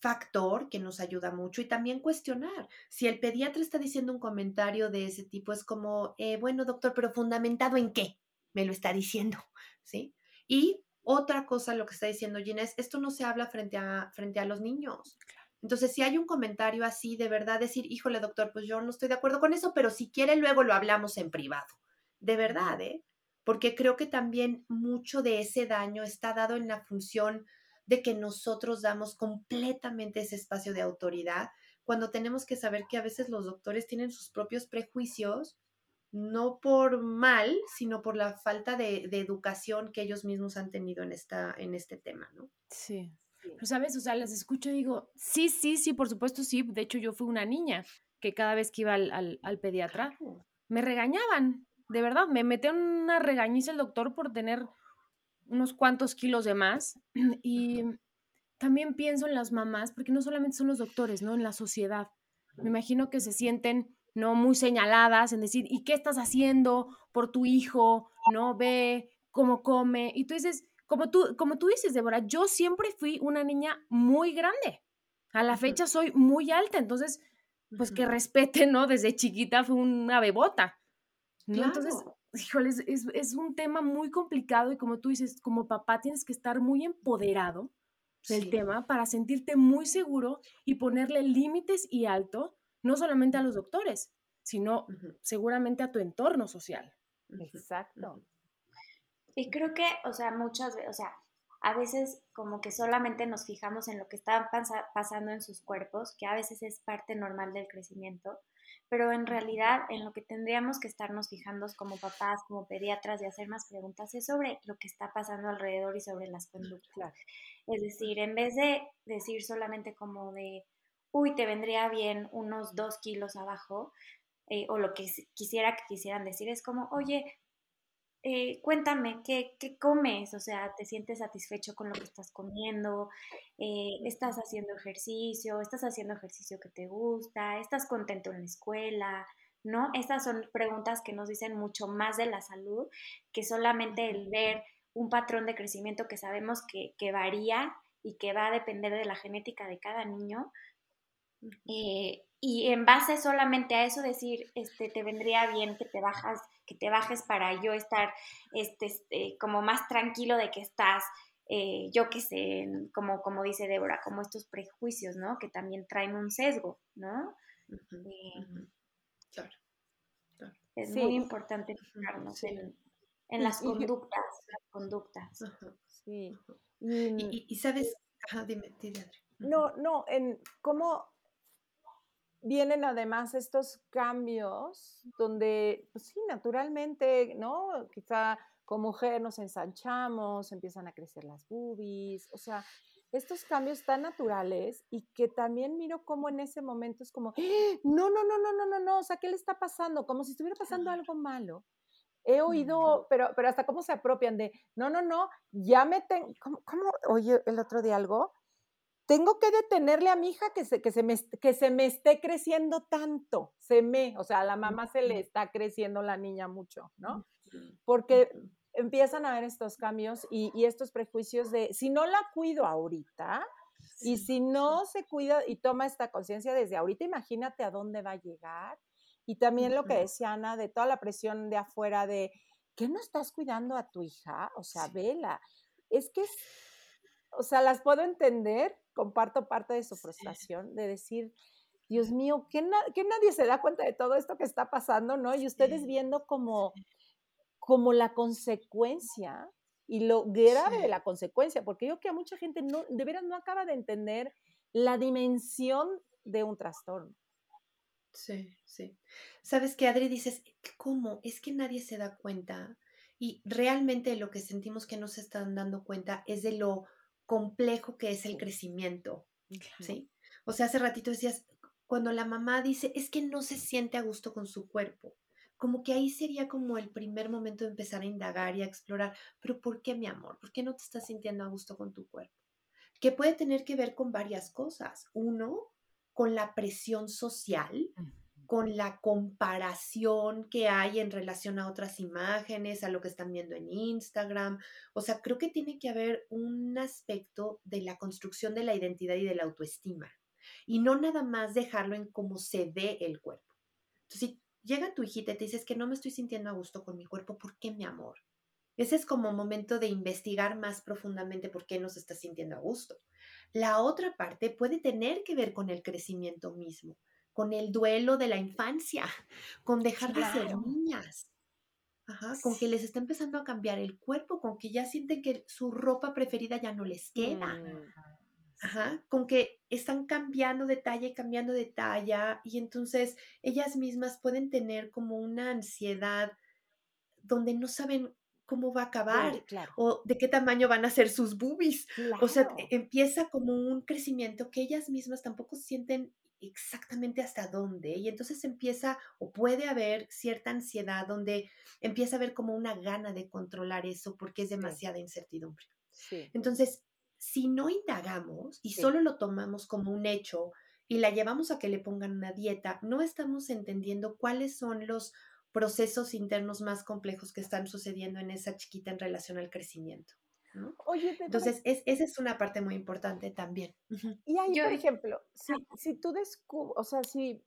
factor que nos ayuda mucho y también cuestionar. Si el pediatra está diciendo un comentario de ese tipo, es como, eh, bueno, doctor, pero fundamentado en qué me lo está diciendo, ¿sí? Y otra cosa, lo que está diciendo Ginés, esto no se habla frente a, frente a los niños. Entonces, si hay un comentario así, de verdad decir, híjole, doctor, pues yo no estoy de acuerdo con eso, pero si quiere, luego lo hablamos en privado. De verdad, ¿eh? Porque creo que también mucho de ese daño está dado en la función de que nosotros damos completamente ese espacio de autoridad, cuando tenemos que saber que a veces los doctores tienen sus propios prejuicios, no por mal, sino por la falta de, educación que ellos mismos han tenido en, esta, en este tema, ¿no? Sí. Pero, ¿sabes? O sea, las escucho y digo, sí, sí, sí, por supuesto, sí. De hecho, yo fui una niña que cada vez que iba al, al, pediatra me regañaban. De verdad, me metió una regañiza el doctor por tener unos cuantos kilos de más. (clears throat) Y también pienso en las mamás, porque no solamente son los doctores, ¿no? En la sociedad. Me imagino que se sienten, ¿no? Muy señaladas en decir, ¿y qué estás haciendo por tu hijo? ¿No? Ve cómo come. Y tú dices, como tú, como tú dices, Débora, yo siempre fui una niña muy grande. A la fecha soy muy alta, entonces, pues que respete, ¿no? Desde chiquita fue una bebota. ¿no? Entonces, híjole, es, es, un tema muy complicado y como tú dices, como papá tienes que estar muy empoderado del tema para sentirte muy seguro y ponerle límites y alto, no solamente a los doctores, sino seguramente a tu entorno social. Exacto. Y creo que, o sea, muchas veces, o sea, a veces como que solamente nos fijamos en lo que está pasando en sus cuerpos, que a veces es parte normal del crecimiento, pero en realidad en lo que tendríamos que estarnos fijando como papás, como pediatras y hacer más preguntas es sobre lo que está pasando alrededor y sobre las conductas. Es decir, en vez de decir solamente como de, uy, te vendría bien unos dos kilos abajo, eh, o lo que quisiera que quisieran decir, es como, oye, eh, cuéntame, ¿qué, ¿qué, comes? O sea, ¿te sientes satisfecho con lo que estás comiendo? Eh, ¿Estás haciendo ejercicio? ¿Estás haciendo ejercicio que te gusta? ¿Estás contento en la escuela? ¿No? Estas son preguntas que nos dicen mucho más de la salud que solamente el ver un patrón de crecimiento que sabemos que, que varía y que va a depender de la genética de cada niño. Eh, y en base solamente a eso decir, este, te vendría bien que te bajas, que te bajes para yo estar, este, este como más tranquilo de que estás, eh, yo qué sé, como, como dice Débora, como estos prejuicios, ¿no? Que también traen un sesgo, ¿no? Eh, claro, Es muy importante fijarnos en, las conductas, las conductas. Sí. Y, sabes, dime, dime, No, no, en cómo vienen además estos cambios donde, pues sí, naturalmente, ¿no? Quizá como mujer nos ensanchamos, empiezan a crecer las boobies, o sea, estos cambios tan naturales y que también miro como en ese momento es como, ¡Ah! no, no, no, no, no, no, no, o sea, ¿qué le está pasando? Como si estuviera pasando algo malo. He oído, pero, pero hasta cómo se apropian de, no, no, no, ya me tengo, ¿cómo, ¿cómo? Oye, el otro día algo, tengo que detenerle a mi hija que se, que se, me, que se me esté creciendo tanto, se me, o sea, a la mamá se le está creciendo la niña mucho, ¿no? Porque empiezan a haber estos cambios y, estos prejuicios de, si no la cuido ahorita, y si no se cuida y toma esta conciencia desde ahorita, imagínate a dónde va a llegar. Y también lo que decía Ana, de toda la presión de afuera de, ¿qué no estás cuidando a tu hija? O sea, vela. Es que, o sea, las puedo entender, comparto parte de su frustración, de decir, Dios mío, que, que nadie se da cuenta de todo esto que está pasando, ¿no? Y ustedes viendo como, como la consecuencia y lo grave de la consecuencia, porque yo creo que a mucha gente no, de veras no acaba de entender la dimensión de un trastorno. Sí, sí. Sabes que Adri dices, ¿cómo? Es que nadie se da cuenta. Y realmente lo que sentimos que no se están dando cuenta es de lo complejo que es el crecimiento. ¿Sí? O sea, hace ratito decías, cuando la mamá dice, es que no se siente a gusto con su cuerpo, como que ahí sería como el primer momento de empezar a indagar y a explorar, pero ¿por qué mi amor? ¿Por qué no te estás sintiendo a gusto con tu cuerpo? Que puede tener que ver con varias cosas. Uno, con la presión social, con la comparación que hay en relación a otras imágenes, a lo que están viendo en Instagram. O sea, creo que tiene que haber un aspecto de la construcción de la identidad y de la autoestima. Y no nada más dejarlo en cómo se ve el cuerpo. Entonces, si llega tu hijita y te dices que no me estoy sintiendo a gusto con mi cuerpo, ¿por qué, mi amor? Ese es como momento de investigar más profundamente por qué no se está sintiendo a gusto. La otra parte puede tener que ver con el crecimiento mismo, con el duelo de la infancia, con dejar de ser niñas. con que les está empezando a cambiar el cuerpo, con que ya sienten que su ropa preferida ya no les queda. Mm. Ajá, con que están cambiando de talla y cambiando de talla y entonces ellas mismas pueden tener como una ansiedad donde no saben cómo va a acabar o de qué tamaño van a ser sus boobies. O sea, empieza como un crecimiento que ellas mismas tampoco sienten exactamente hasta dónde y entonces empieza o puede haber cierta ansiedad donde empieza a haber como una gana de controlar eso porque es demasiada incertidumbre. Entonces, si no indagamos y solo lo tomamos como un hecho y la llevamos a que le pongan una dieta, no estamos entendiendo cuáles son los procesos internos más complejos que están sucediendo en esa chiquita en relación al crecimiento. Oye, Entonces, es, esa es una parte muy importante también. Y ahí, por ejemplo, si, si tú descubres, o sea, si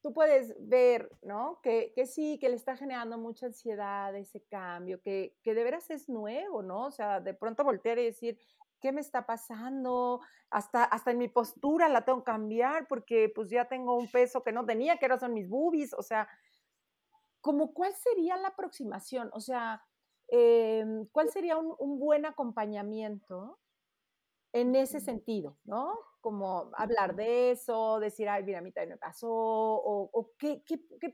tú puedes ver, ¿no? Que, que, sí, que le está generando mucha ansiedad ese cambio, que, que de veras es nuevo, ¿no? O sea, de pronto voltear y decir, ¿qué me está pasando? Hasta, hasta en mi postura la tengo que cambiar porque pues ya tengo un peso que no tenía, que ahora son mis boobies, o sea, como cuál sería la aproximación, o sea, em, cuál sería un, buen acompañamiento en ese sentido, ¿no? Como hablar de eso, decir, ay, mira, a mí también me pasó, o, qué,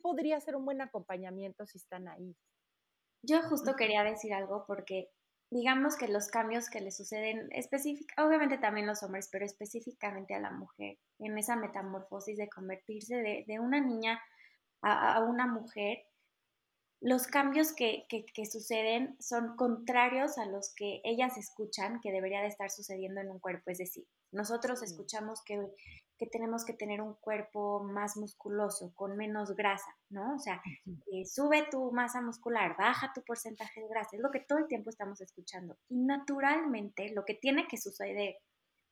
podría ser un buen acompañamiento si están ahí. Yo justo quería decir algo porque digamos que los cambios que le suceden, obviamente también los hombres, pero específicamente a la mujer, en esa metamorfosis de convertirse de, una niña a, una mujer, los cambios que, suceden son contrarios a los que ellas escuchan que debería de estar sucediendo en un cuerpo. Es decir, nosotros escuchamos que, tenemos que tener un cuerpo más musculoso, con menos grasa, ¿no? O sea, eh, sube tu masa muscular, baja tu porcentaje de grasa, es lo que todo el tiempo estamos escuchando. Y naturalmente lo que tiene que suceder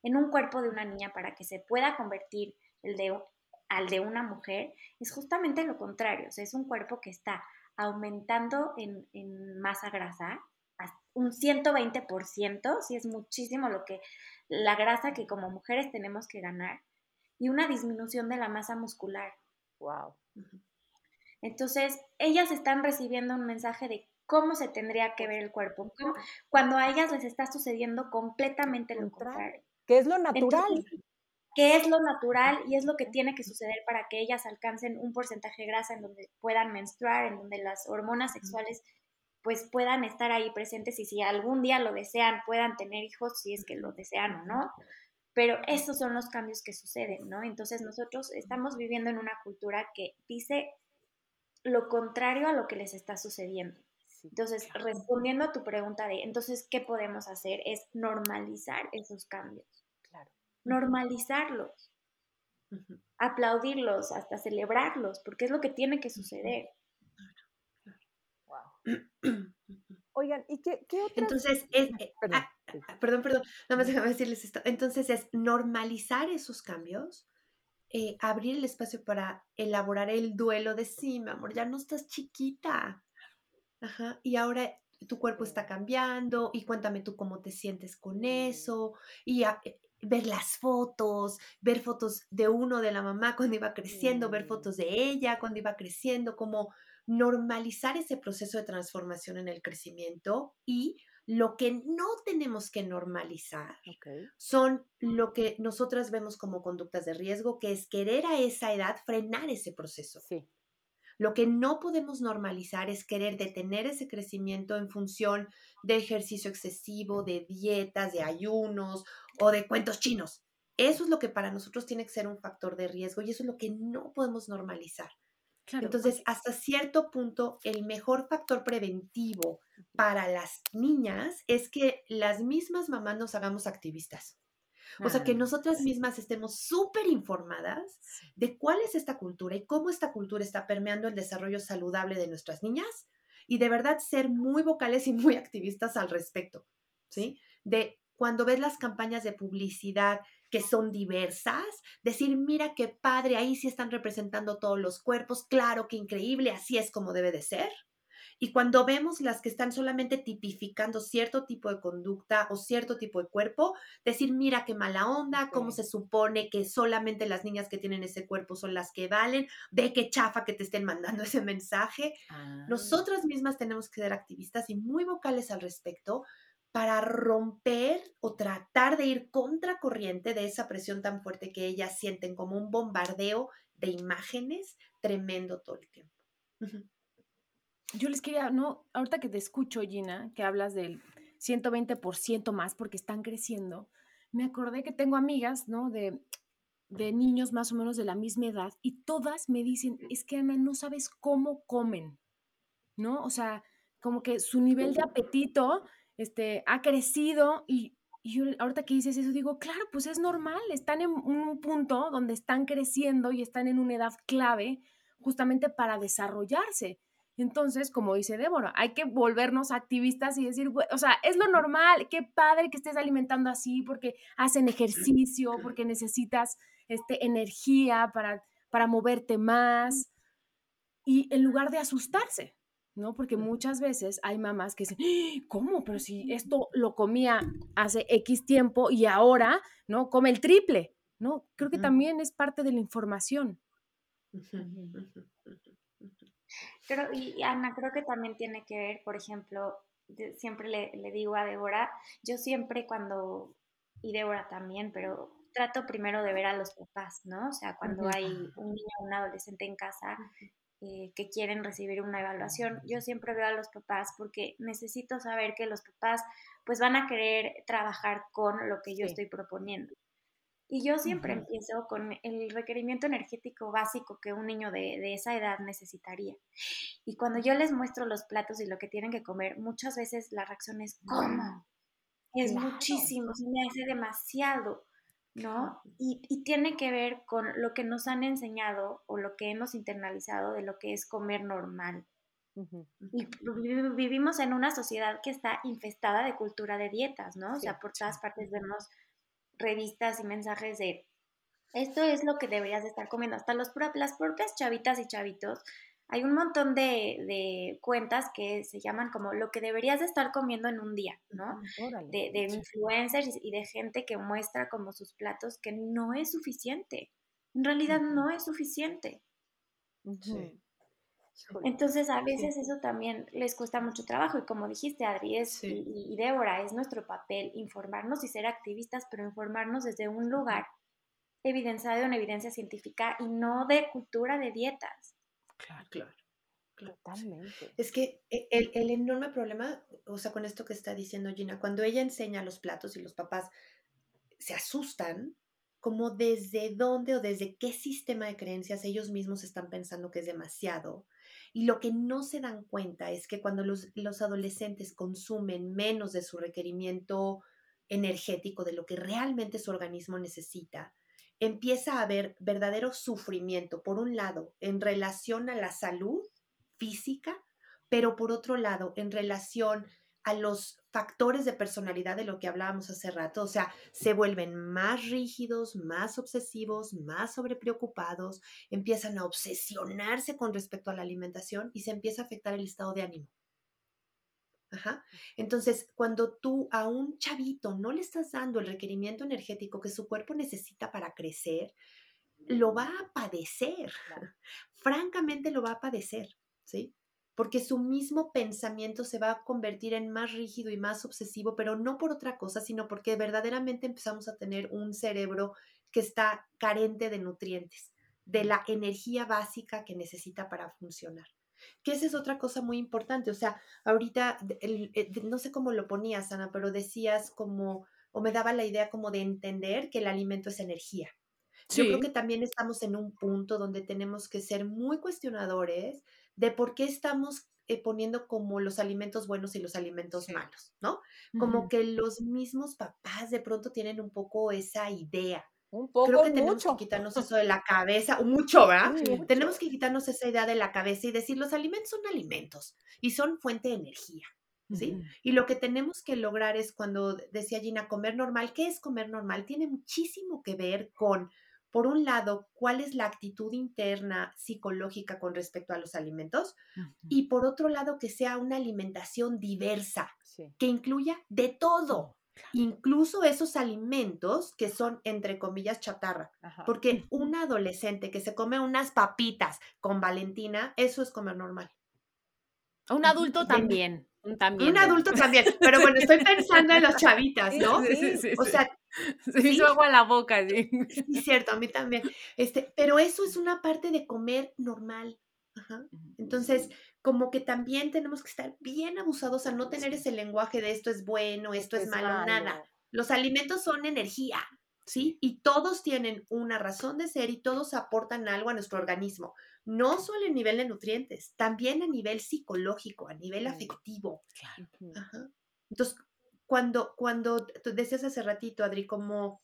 en un cuerpo de una niña para que se pueda convertir el de, al de una mujer es justamente lo contrario, o sea, es un cuerpo que está aumentando en, masa grasa, un 120%, si es muchísimo lo que la grasa que como mujeres tenemos que ganar, y una disminución de la masa muscular. Wow. Entonces, ellas están recibiendo un mensaje de cómo se tendría que ver el cuerpo, cuando a ellas les está sucediendo completamente lo contrario. Que es lo natural que es lo natural y es lo que tiene que suceder para que ellas alcancen un porcentaje de grasa en donde puedan menstruar, en donde las hormonas sexuales pues puedan estar ahí presentes y si algún día lo desean puedan tener hijos si es que lo desean o no. Pero esos son los cambios que suceden, ¿no? Entonces nosotros estamos viviendo en una cultura que dice lo contrario a lo que les está sucediendo. Entonces, respondiendo a tu pregunta de, entonces, ¿qué podemos hacer? Es normalizar esos cambios normalizarlos, aplaudirlos, hasta celebrarlos, porque es lo que tiene que suceder. Oigan, ¿y qué, qué Entonces, es, eh, ah, perdón, perdón, nada más déjame decirles esto. Entonces, es normalizar esos cambios, eh, abrir el espacio para elaborar el duelo de sí, mi amor, ya no estás chiquita. Ajá, y ahora tu cuerpo está cambiando y cuéntame tú cómo te sientes con eso y ver las fotos, ver fotos de uno de la mamá cuando iba creciendo, ver fotos de ella cuando iba creciendo, como normalizar ese proceso de transformación en el crecimiento y lo que no tenemos que normalizar son lo que nosotras vemos como conductas de riesgo, que es querer a esa edad frenar ese proceso. Sí. Lo que no podemos normalizar es querer detener ese crecimiento en función de ejercicio excesivo, de dietas, de ayunos o de cuentos chinos. Eso es lo que para nosotros tiene que ser un factor de riesgo y eso es lo que no podemos normalizar. Entonces, hasta cierto punto, el mejor factor preventivo para las niñas es que las mismas mamás nos hagamos activistas. O sea, que nosotras mismas estemos súper informadas de cuál es esta cultura y cómo esta cultura está permeando el desarrollo saludable de nuestras niñas y de verdad ser muy vocales y muy activistas al respecto, ¿sí? De cuando ves las campañas de publicidad que son diversas, decir, mira qué padre, ahí sí están representando todos los cuerpos, claro, qué increíble, así es como debe de ser. Y cuando vemos las que están solamente tipificando cierto tipo de conducta o cierto tipo de cuerpo, decir, mira qué mala onda, cómo se supone que solamente las niñas que tienen ese cuerpo son las que valen, ve qué chafa que te estén mandando (laughs) ese mensaje. Ah. Nosotras mismas tenemos que ser activistas y muy vocales al respecto para romper o tratar de ir contracorriente de esa presión tan fuerte que ellas sienten como un bombardeo de imágenes tremendo todo el tiempo yo les quería, no, ahorita que te escucho, Gina, que hablas del 120% más porque están creciendo, me acordé que tengo amigas, ¿no? De, de niños más o menos de la misma edad y todas me dicen, es que Ana, no sabes cómo comen, ¿no? O sea, como que su nivel de apetito este, ha crecido y, y yo ahorita que dices eso digo, claro, pues es normal, están en un punto donde están creciendo y están en una edad clave justamente para desarrollarse. Entonces, como dice Débora, hay que volvernos activistas y decir, o sea, es lo normal, qué padre que estés alimentando así porque hacen ejercicio, porque necesitas este, energía para, para moverte más. Y en lugar de asustarse, ¿no? Porque muchas veces hay mamás que dicen, ¡Ah! ¿cómo? Pero si esto lo comía hace X tiempo y ahora, ¿no? Come el triple, ¿no? Creo que también es parte de la información. Creo, y Ana, creo que también tiene que ver, por ejemplo, siempre le, le, digo a Débora, yo siempre cuando, y Débora también, pero trato primero de ver a los papás, ¿no? O sea, cuando hay un niño o un adolescente en casa eh, que quieren recibir una evaluación, yo siempre veo a los papás porque necesito saber que los papás pues van a querer trabajar con lo que yo estoy proponiendo. Y yo siempre empiezo con el requerimiento energético básico que un niño de, esa edad necesitaría. Y cuando yo les muestro los platos y lo que tienen que comer, muchas veces la reacción es, ¿cómo? Es muchísimo, se me hace demasiado, ¿no? Y, y, tiene que ver con lo que nos han enseñado o lo que hemos internalizado de lo que es comer normal. Y vivimos en una sociedad que está infestada de cultura de dietas, ¿no? O sea, por todas partes vemos revistas y mensajes de esto es lo que deberías de estar comiendo. Hasta los, las propias chavitas y chavitos, hay un montón de, cuentas que se llaman como lo que deberías de estar comiendo en un día, ¿no? De, de influencers y de gente que muestra como sus platos que no es suficiente. En realidad no es suficiente. Sí. Entonces, a veces eso también les cuesta mucho trabajo y como dijiste, Adri es, y, Débora, es nuestro papel informarnos y ser activistas, pero informarnos desde un lugar evidenciado en evidencia científica y no de cultura de dietas. Claro, claro. Totalmente. Es que e, el, el, enorme problema, o sea, con esto que está diciendo Gina, cuando ella enseña los platos y los papás se asustan, como desde dónde o desde qué sistema de creencias ellos mismos están pensando que es demasiado y lo que no se dan cuenta es que cuando los, adolescentes consumen menos de su requerimiento energético, de lo que realmente su organismo necesita, empieza a haber verdadero sufrimiento, por un lado, en relación a la salud física, pero por otro lado, en relación a los factores de personalidad de lo que hablábamos hace rato, o sea, se vuelven más rígidos, más obsesivos, más sobrepreocupados, empiezan a obsesionarse con respecto a la alimentación y se empieza a afectar el estado de ánimo. Ajá. Entonces, cuando tú a un chavito no le estás dando el requerimiento energético que su cuerpo necesita para crecer, lo va a padecer. (laughs) Francamente lo va a padecer, ¿sí? Porque su mismo pensamiento se va a convertir en más rígido y más obsesivo, pero no por otra cosa, sino porque verdaderamente empezamos a tener un cerebro que está carente de nutrientes, de la energía básica que necesita para funcionar. Que esa es otra cosa muy importante. O sea, ahorita, eh, no sé cómo lo ponías, Ana, pero decías como, o me daba la idea como de entender que el alimento es energía. Yo creo que también estamos en un punto donde tenemos que ser muy cuestionadores de por qué estamos eh, poniendo como los alimentos buenos y los alimentos malos, ¿no? Como que los mismos papás de pronto tienen un poco esa idea un poco, Creo que tenemos que quitarnos (laughs) eso de la cabeza, mucho, ¿verdad? Tenemos que quitarnos esa idea de la cabeza y decir, los alimentos son alimentos y son fuente de energía, ¿sí? Y lo que tenemos que lograr es cuando decía Gina, comer normal, ¿qué es comer normal? Tiene muchísimo que ver con, por un lado, cuál es la actitud interna psicológica con respecto a los alimentos y por otro lado, que sea una alimentación diversa, que incluya de todo incluso esos alimentos que son, entre comillas, chatarra. Porque un adolescente que se come unas papitas con Valentina, eso es comer normal. Un adulto también. También. Un adulto también, pero bueno, estoy pensando en las chavitas, ¿no? Sí, sí, o sea, (laughs) se hizo agua a la boca, sí. Sí, cierto, a mí también. Este, pero eso es una parte de comer normal. Entonces, como que también tenemos que estar bien abusados a no tener ese lenguaje de esto es bueno, esto es, malo, nada. Los alimentos son energía, ¿sí? Y todos tienen una razón de ser y todos aportan algo a nuestro organismo, no solo a nivel de nutrientes, también a nivel psicológico, a nivel afectivo. Entonces, cuando, cuando tú decías hace ratito, Adri, como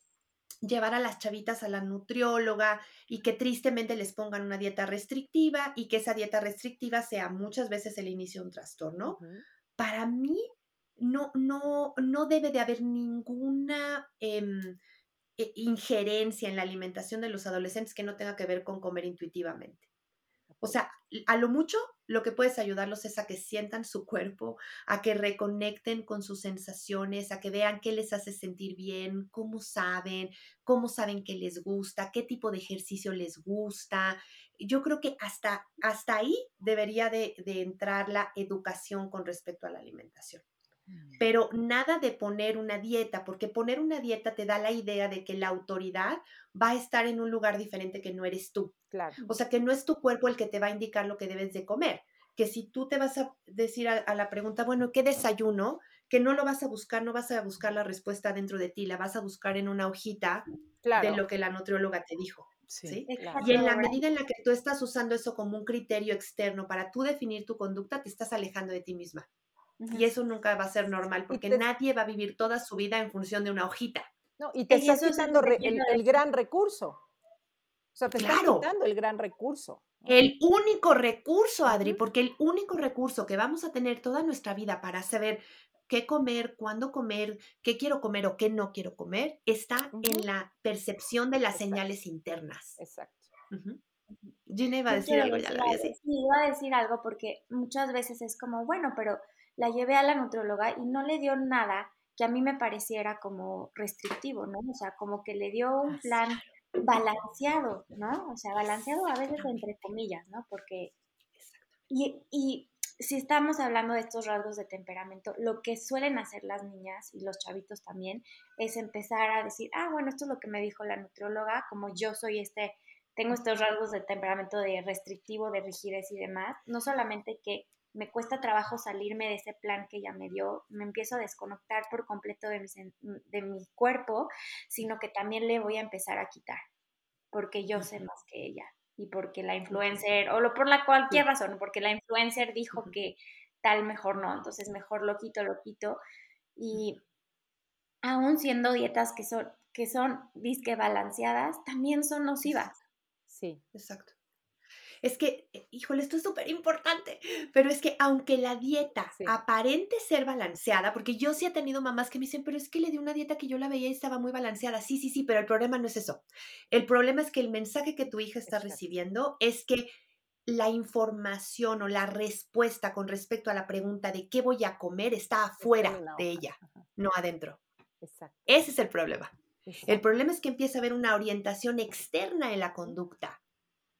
llevar a las chavitas a la nutrióloga y que tristemente les pongan una dieta restrictiva y que esa dieta restrictiva sea muchas veces el inicio de un trastorno. Para mí no, no, no debe de haber ninguna em, e, injerencia en la alimentación de los adolescentes que no tenga que ver con comer intuitivamente. O sea, a lo mucho lo que puedes ayudarlos es a que sientan su cuerpo, a que reconecten con sus sensaciones, a que vean qué les hace sentir bien, cómo saben, cómo saben que les gusta, qué tipo de ejercicio les gusta. Yo creo que hasta, hasta ahí debería de entrar la educación con respecto a la alimentación. Pero nada de poner una dieta, porque poner una dieta te da la idea de que la autoridad va a estar en un lugar diferente que no eres tú. Claro. O sea, que no es tu cuerpo el que te va a indicar lo que debes de comer. Que si tú te vas a decir a, la pregunta, bueno, ¿qué desayuno? Que no lo vas a buscar, no vas a buscar la respuesta dentro de ti, la vas a buscar en una hojita de lo que la nutrióloga te dijo. Sí, Y en la medida en la que tú estás usando eso como un criterio externo para tú definir tu conducta, te estás alejando de ti misma. Y eso nunca va a ser normal porque nadie va a vivir toda su vida en función de una hojita. No, y te estás quitando el, gran recurso. O sea, te estás quitando el gran recurso. El único recurso, Adri, porque el único recurso que vamos a tener toda nuestra vida para saber qué comer, cuándo comer, qué quiero comer o qué no quiero comer, está en la percepción de las señales internas. Exacto. Gina iba a decir algo, ya lo voy a decir. Sí, iba a decir algo porque muchas veces es como, bueno, pero la llevé a la nutrióloga y no le dio nada que a mí me pareciera como restrictivo, ¿no? O sea, como que le dio un plan balanceado, ¿no? O sea, balanceado a veces entre comillas, ¿no? Porque... Y, y si estamos hablando de estos rasgos de temperamento, lo que suelen hacer las niñas y los chavitos también es empezar a decir, ah, bueno, esto es lo que me dijo la nutrióloga, como yo soy este, tengo estos rasgos de temperamento de restrictivo, de rigidez y demás, no solamente que me cuesta trabajo salirme de ese plan que ella me dio, me empiezo a desconectar por completo de mi, de mi cuerpo, sino que también le voy a empezar a quitar, porque yo sé más que ella y porque la influencer, o lo, por la cualquier razón, porque la influencer dijo que tal mejor no, entonces mejor lo quito, lo quito. Y aún siendo dietas que son, que son disque balanceadas, también son nocivas. Sí, exacto es que, eh, híjole, esto es súper importante, pero es que aunque la dieta aparente ser balanceada, porque yo sí he tenido mamás que me dicen, pero es que le di una dieta que yo la veía y estaba muy balanceada. Sí, sí, sí, pero el problema no es eso. El problema es que el mensaje que tu hija está recibiendo es que la información o la respuesta con respecto a la pregunta de qué voy a comer está afuera de ella, no adentro. Ese es el problema. El problema es que empieza a haber una orientación externa en la conducta.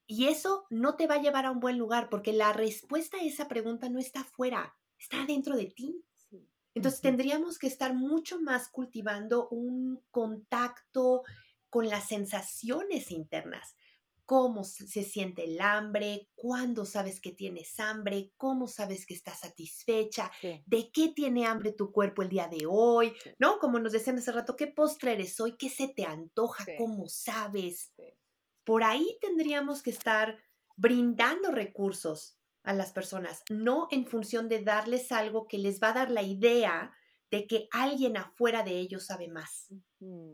Y eso no te va a llevar a un buen lugar porque la respuesta a esa pregunta no está afuera, está dentro de ti. Entonces tendríamos que estar mucho más cultivando un contacto con las sensaciones internas. Cómo se siente el hambre, cuándo sabes que tienes hambre, cómo sabes que estás satisfecha, de qué tiene hambre tu cuerpo el día de hoy, ¿no? Como nos decían hace rato, qué postre eres hoy, qué se te antoja, cómo sabes. Por ahí tendríamos que estar brindando recursos a las personas, no en función de darles algo que les va a dar la idea de que alguien afuera de ellos sabe más. Mm.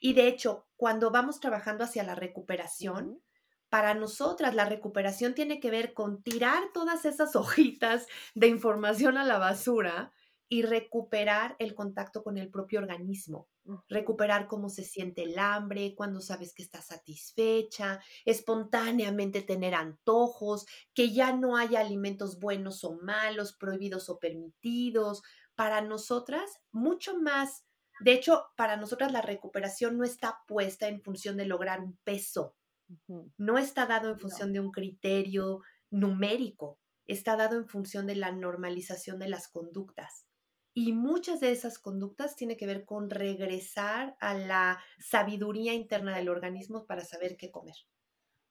Y de hecho, cuando vamos trabajando hacia la recuperación, para nosotras la recuperación tiene que ver con tirar todas esas (laughs) hojitas de información a la basura y recuperar el contacto con el propio organismo, recuperar cómo se siente el hambre, cuando sabes que estás satisfecha, espontáneamente tener antojos, que ya no haya alimentos buenos o malos, prohibidos o permitidos. Para nosotras, mucho más, de hecho, para nosotras la recuperación no está puesta en función de lograr un peso, no está dado en función de un criterio numérico, está dado en función de la normalización de las conductas. Y muchas de esas conductas tienen que ver con regresar a la sabiduría interna del organismo para saber qué comer.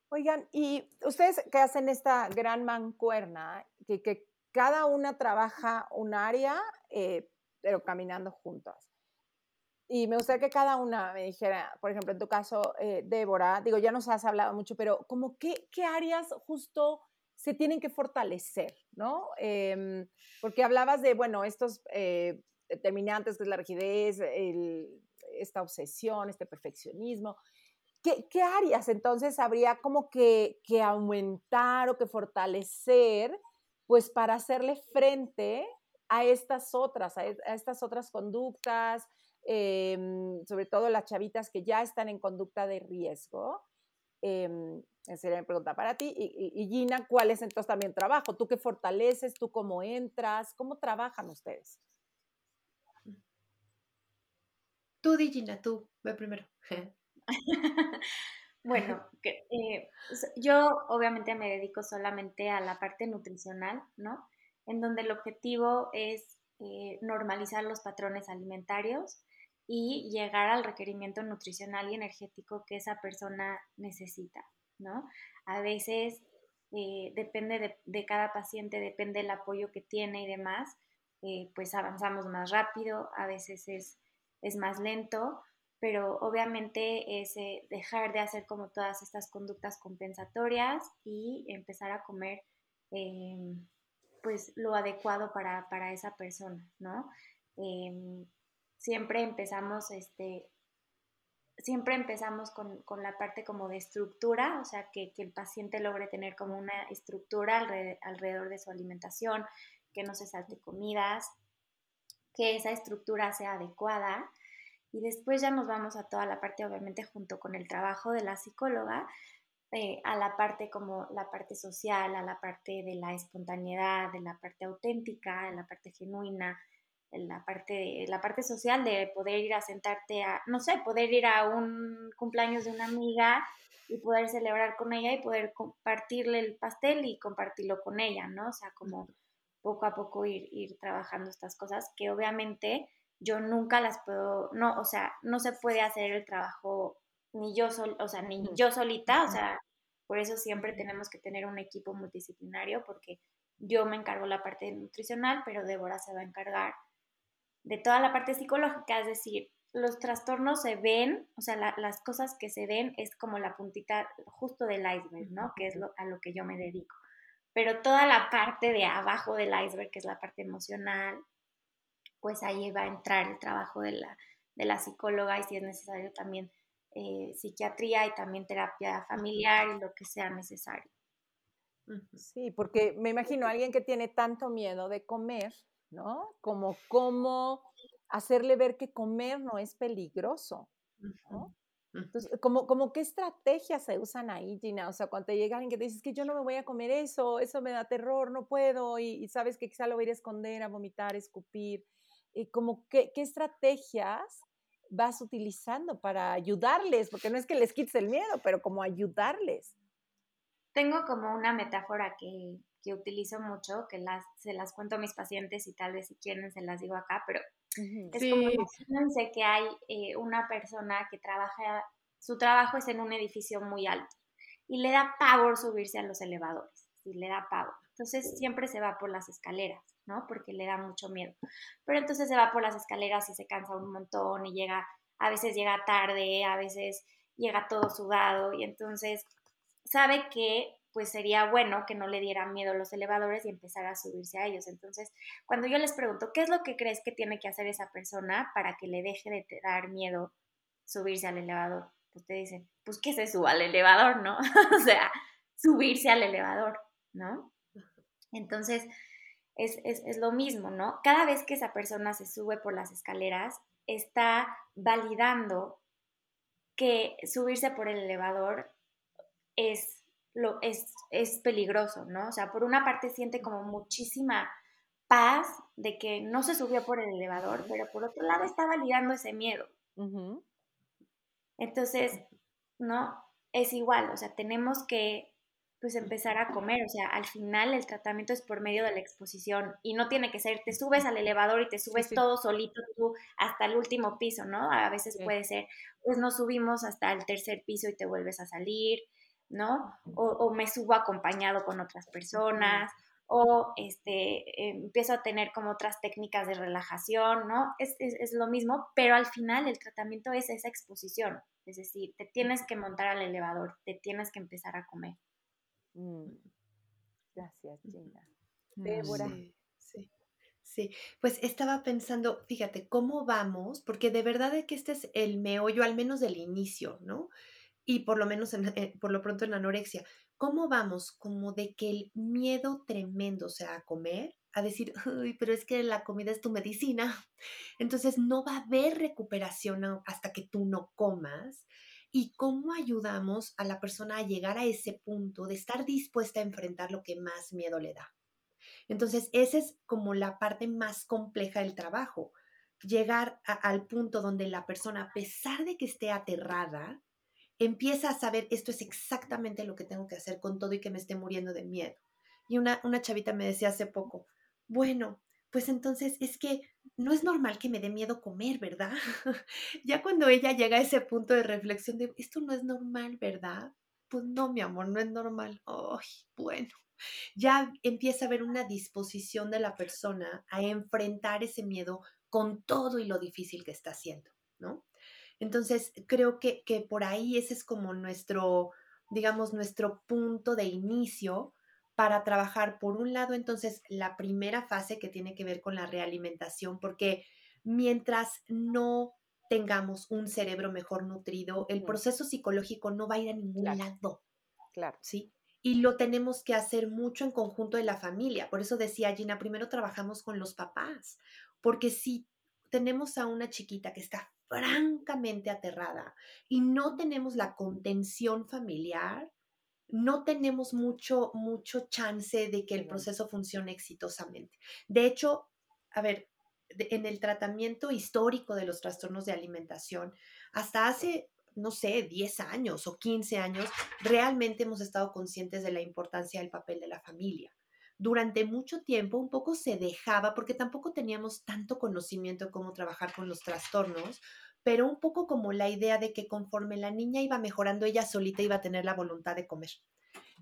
Oigan, y ustedes que hacen esta gran mancuerna, que, que cada una trabaja un área, eh, pero caminando juntas. Y me gustaría que cada una me dijera, por ejemplo, en tu caso, eh, Débora, digo, ya nos has hablado mucho, pero como qué, qué áreas justo se tienen que fortalecer, ¿no? Em, porque hablabas de, bueno, estos eh, determinantes, que es la rigidez, esta obsesión, este perfeccionismo. ¿Qué, ¿Qué, áreas entonces habría como que, que aumentar o que fortalecer, pues para hacerle frente a estas otras, a, estas otras conductas, em, sobre todo las chavitas que ya están en conducta de riesgo? Eh, sería mi pregunta para ti. Y, Gina, ¿cuál es entonces también trabajo? ¿Tú qué fortaleces? ¿Tú cómo entras? ¿Cómo trabajan ustedes? Tú, di, Gina, tú, ve primero. (laughs) (laughs) bueno, eh, yo obviamente me dedico solamente a la parte nutricional, ¿no? En donde el objetivo es eh, normalizar los patrones alimentarios y llegar al requerimiento nutricional y energético que esa persona necesita, ¿no? A veces eh, depende de, cada paciente, depende del apoyo que tiene y demás, eh, pues avanzamos más rápido, a veces es, es más lento, pero obviamente es eh, dejar de hacer como todas estas conductas compensatorias y empezar a comer em, pues lo adecuado para, para esa persona, ¿no? Em, siempre empezamos, este, siempre empezamos con, la parte como de estructura, o sea, que, el paciente logre tener como una estructura alrededor, de su alimentación, que no se salte comidas, que esa estructura sea adecuada. Y después ya nos vamos a toda la parte, obviamente, junto con el trabajo de la psicóloga, eh, a la parte como la parte social, a la parte de la espontaneidad, de la parte auténtica, de la parte genuina, la parte, la parte social de poder ir a sentarte a, no sé, poder ir a un cumpleaños de una amiga y poder celebrar con ella y poder compartirle el pastel y compartirlo con ella, ¿no? O sea, como poco a poco ir, ir trabajando estas cosas que obviamente yo nunca las puedo, no, o sea, no se puede hacer el trabajo ni yo sol, o sea, ni yo solita, o sea, por eso siempre tenemos que tener un equipo multidisciplinario porque yo me encargo la parte nutricional, pero Débora se va a encargar de toda la parte psicológica, es decir, los trastornos se ven, o sea, las cosas que se ven es como la puntita justo del iceberg, ¿no? Que es lo, a lo que yo me dedico. Pero toda la parte de abajo del iceberg, que es la parte emocional, pues ahí va a entrar el trabajo de la, de la psicóloga y si es necesario también eh, psiquiatría y también terapia familiar y lo que sea necesario. Sí, porque me imagino alguien que tiene tanto miedo de comer, ¿no? Como cómo hacerle ver que comer no es peligroso, ¿no? Entonces, ¿como, como qué estrategias se usan ahí, Gina? O sea, cuando te llega alguien que te dice que yo no me voy a comer eso, eso me da terror, no puedo, y, sabes que quizá lo voy a ir a esconder, a vomitar, a escupir. Y como qué, qué estrategias vas utilizando para ayudarles? Porque no es que les quites el miedo, pero como ayudarles. Tengo como una metáfora que, que utilizo mucho, que las, se las cuento a mis pacientes y tal vez si quieren se las digo acá, pero es como, imagínense que hay eh, una persona que trabaja, su trabajo es en un edificio muy alto y le da pavor subirse a los elevadores, y le da pavor. Entonces siempre se va por las escaleras, ¿no? Porque le da mucho miedo. Pero entonces se va por las escaleras y se cansa un montón y llega, a veces llega tarde, a veces llega todo sudado y entonces sabe que pues sería bueno que no le dieran miedo los elevadores y empezar a subirse a ellos. Entonces, cuando yo les pregunto, ¿qué es lo que crees que tiene que hacer esa persona para que le deje de dar miedo subirse al elevador? Pues te dicen, pues que se suba al elevador, ¿no? (laughs) o sea, subirse al elevador, ¿no? Entonces, es, es lo mismo, ¿no? Cada vez que esa persona se sube por las escaleras, está validando que subirse por el elevador es lo, es, es peligroso, ¿no? O sea, por una parte siente como muchísima paz de que no se subió por el elevador, pero por otro lado está validando ese miedo. Entonces, ¿no? Es igual, o sea, tenemos que pues empezar a comer, o sea, al final el tratamiento es por medio de la exposición y no tiene que ser, te subes al elevador y te subes todo solito tú hasta el último piso, ¿no? A veces puede ser, pues nos subimos hasta el tercer piso y te vuelves a salir, ¿no? O, me subo acompañado con otras personas, o este, empiezo a tener como otras técnicas de relajación, ¿no? Es, lo mismo, pero al final el tratamiento es esa exposición, es decir, te tienes que montar al elevador, te tienes que empezar a comer. Mm. Gracias, Gina. Débora. Sí, sí, pues estaba pensando, fíjate, ¿cómo vamos? Porque de verdad es que este es el meollo, al menos del inicio, ¿no? Y por lo menos eh, por lo pronto en anorexia, ¿cómo vamos? Como de que el miedo tremendo, sea, a comer, a decir, uy, pero es que la comida es tu medicina. (laughs) Entonces no va a haber recuperación hasta que tú no comas. ¿Y cómo ayudamos a la persona a llegar a ese punto de estar dispuesta a enfrentar lo que más miedo le da? Entonces, esa es como la parte más compleja del trabajo. Llegar al punto donde la persona, a pesar de que esté aterrada, empieza a saber esto es exactamente lo que tengo que hacer con todo y que me esté muriendo de miedo. Y una, una chavita me decía hace poco, bueno, pues entonces es que no es normal que me dé miedo comer, ¿verdad? (laughs) ya cuando ella llega a ese punto de reflexión de, esto no es normal, ¿verdad? Pues no, mi amor, no es normal. Ay, bueno, ya empieza a haber una disposición de la persona a enfrentar ese miedo con todo y lo difícil que está haciendo, ¿no? Entonces, creo que, por ahí ese es como nuestro, digamos, nuestro punto de inicio para trabajar, por un lado, entonces, la primera fase que tiene que ver con la realimentación, porque mientras no tengamos un cerebro mejor nutrido, el proceso psicológico no va a ir a ningún lado. Claro. ¿Sí? Y lo tenemos que hacer mucho en conjunto de la familia. Por eso decía Gina, primero trabajamos con los papás, porque si tenemos a una chiquita que está francamente aterrada y no tenemos la contención familiar, no tenemos mucho, mucho chance de que el proceso funcione exitosamente. De hecho, a ver, en el tratamiento histórico de los trastornos de alimentación, hasta hace, no sé, 10 años o 15 años, realmente hemos estado conscientes de la importancia del papel de la familia durante mucho tiempo un poco se dejaba, porque tampoco teníamos tanto conocimiento de cómo trabajar con los trastornos, pero un poco como la idea de que conforme la niña iba mejorando, ella solita iba a tener la voluntad de comer.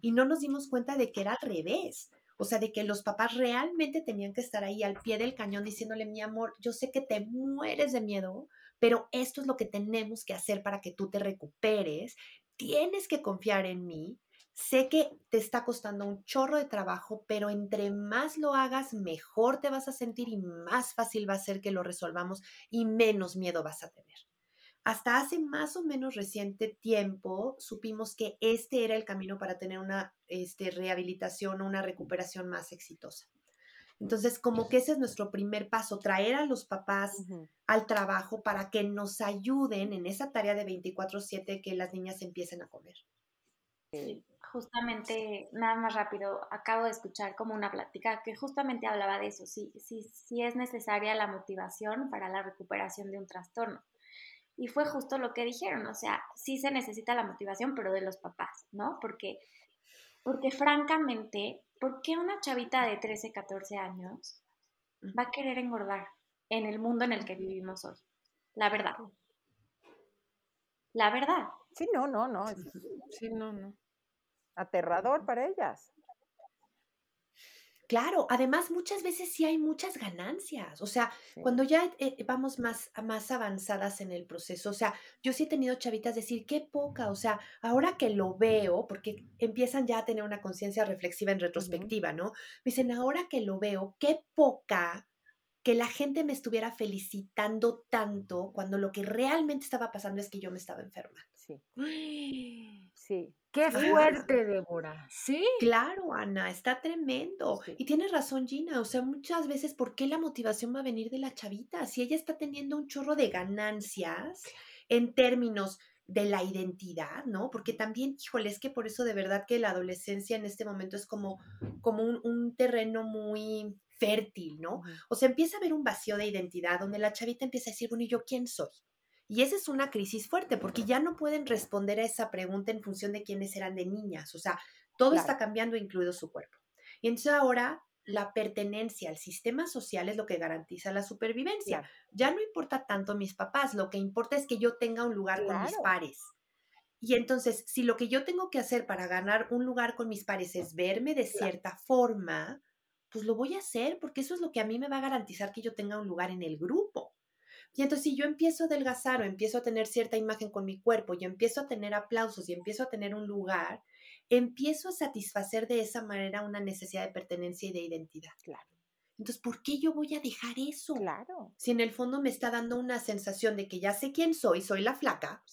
Y no nos dimos cuenta de que era al revés. O sea, de que los papás realmente tenían que estar ahí al pie del cañón diciéndole, mi amor, yo sé que te mueres de miedo, pero esto es lo que tenemos que hacer para que tú te recuperes. Tienes que confiar en mí Sé que te está costando un chorro de trabajo, pero entre más lo hagas, mejor te vas a sentir y más fácil va a ser que lo resolvamos y menos miedo vas a tener. Hasta hace más o menos reciente tiempo supimos que este era el camino para tener una este, rehabilitación o una recuperación más exitosa. Entonces, como que ese es nuestro primer paso, traer a los papás al trabajo para que nos ayuden en esa tarea de 24/7 que las niñas empiecen a comer. Justamente, nada más rápido, acabo de escuchar como una plática que justamente hablaba de eso, si, si, si es necesaria la motivación para la recuperación de un trastorno. Y fue justo lo que dijeron, o sea, sí se necesita la motivación, pero de los papás, ¿no? Porque, porque francamente, ¿por qué una chavita de 13, 14 años va a querer engordar en el mundo en el que vivimos hoy? La verdad. La verdad. Sí, no, no, no. Sí, no, no. Aterrador para ellas. Claro, además muchas veces sí hay muchas ganancias, o sea, cuando ya eh, vamos más, más avanzadas en el proceso, o sea, yo sí he tenido chavitas decir, qué poca, o sea, ahora que lo veo, porque empiezan ya a tener una conciencia reflexiva en retrospectiva, ¿no? Me dicen, ahora que lo veo, qué poca que la gente me estuviera felicitando tanto cuando lo que realmente estaba pasando es que yo me estaba enferma. Sí. (gasps) Sí. Qué fuerte, Débora. Sí. Claro, Ana, está tremendo. Y tienes razón, Gina. O sea, muchas veces, ¿por qué la motivación va a venir de la chavita? Si ella está teniendo un chorro de ganancias en términos de la identidad, ¿no? Porque también, híjole, es que por eso de verdad que la adolescencia en este momento es como, como un, terreno muy fértil, ¿no? O sea, empieza a haber un vacío de identidad donde la chavita empieza a decir, bueno, ¿y yo quién soy? Y esa es una crisis fuerte porque ya no pueden responder a esa pregunta en función de quiénes eran de niñas. O sea, todo está cambiando, incluido su cuerpo. Y entonces ahora la pertenencia al sistema social es lo que garantiza la supervivencia. Ya no importa tanto mis papás, lo que importa es que yo tenga un lugar con mis pares. Y entonces, si lo que yo tengo que hacer para ganar un lugar con mis pares es verme de cierta forma, pues lo voy a hacer porque eso es lo que a mí me va a garantizar que yo tenga un lugar en el grupo. Y entonces si yo empiezo a adelgazar o empiezo a tener cierta imagen con mi cuerpo y empiezo a tener aplausos y empiezo a tener un lugar, empiezo a satisfacer de esa manera una necesidad de pertenencia y de identidad. Claro. Entonces, ¿por qué yo voy a dejar eso? Claro. Si en el fondo me está dando una sensación de que ya sé quién soy, soy la flaca,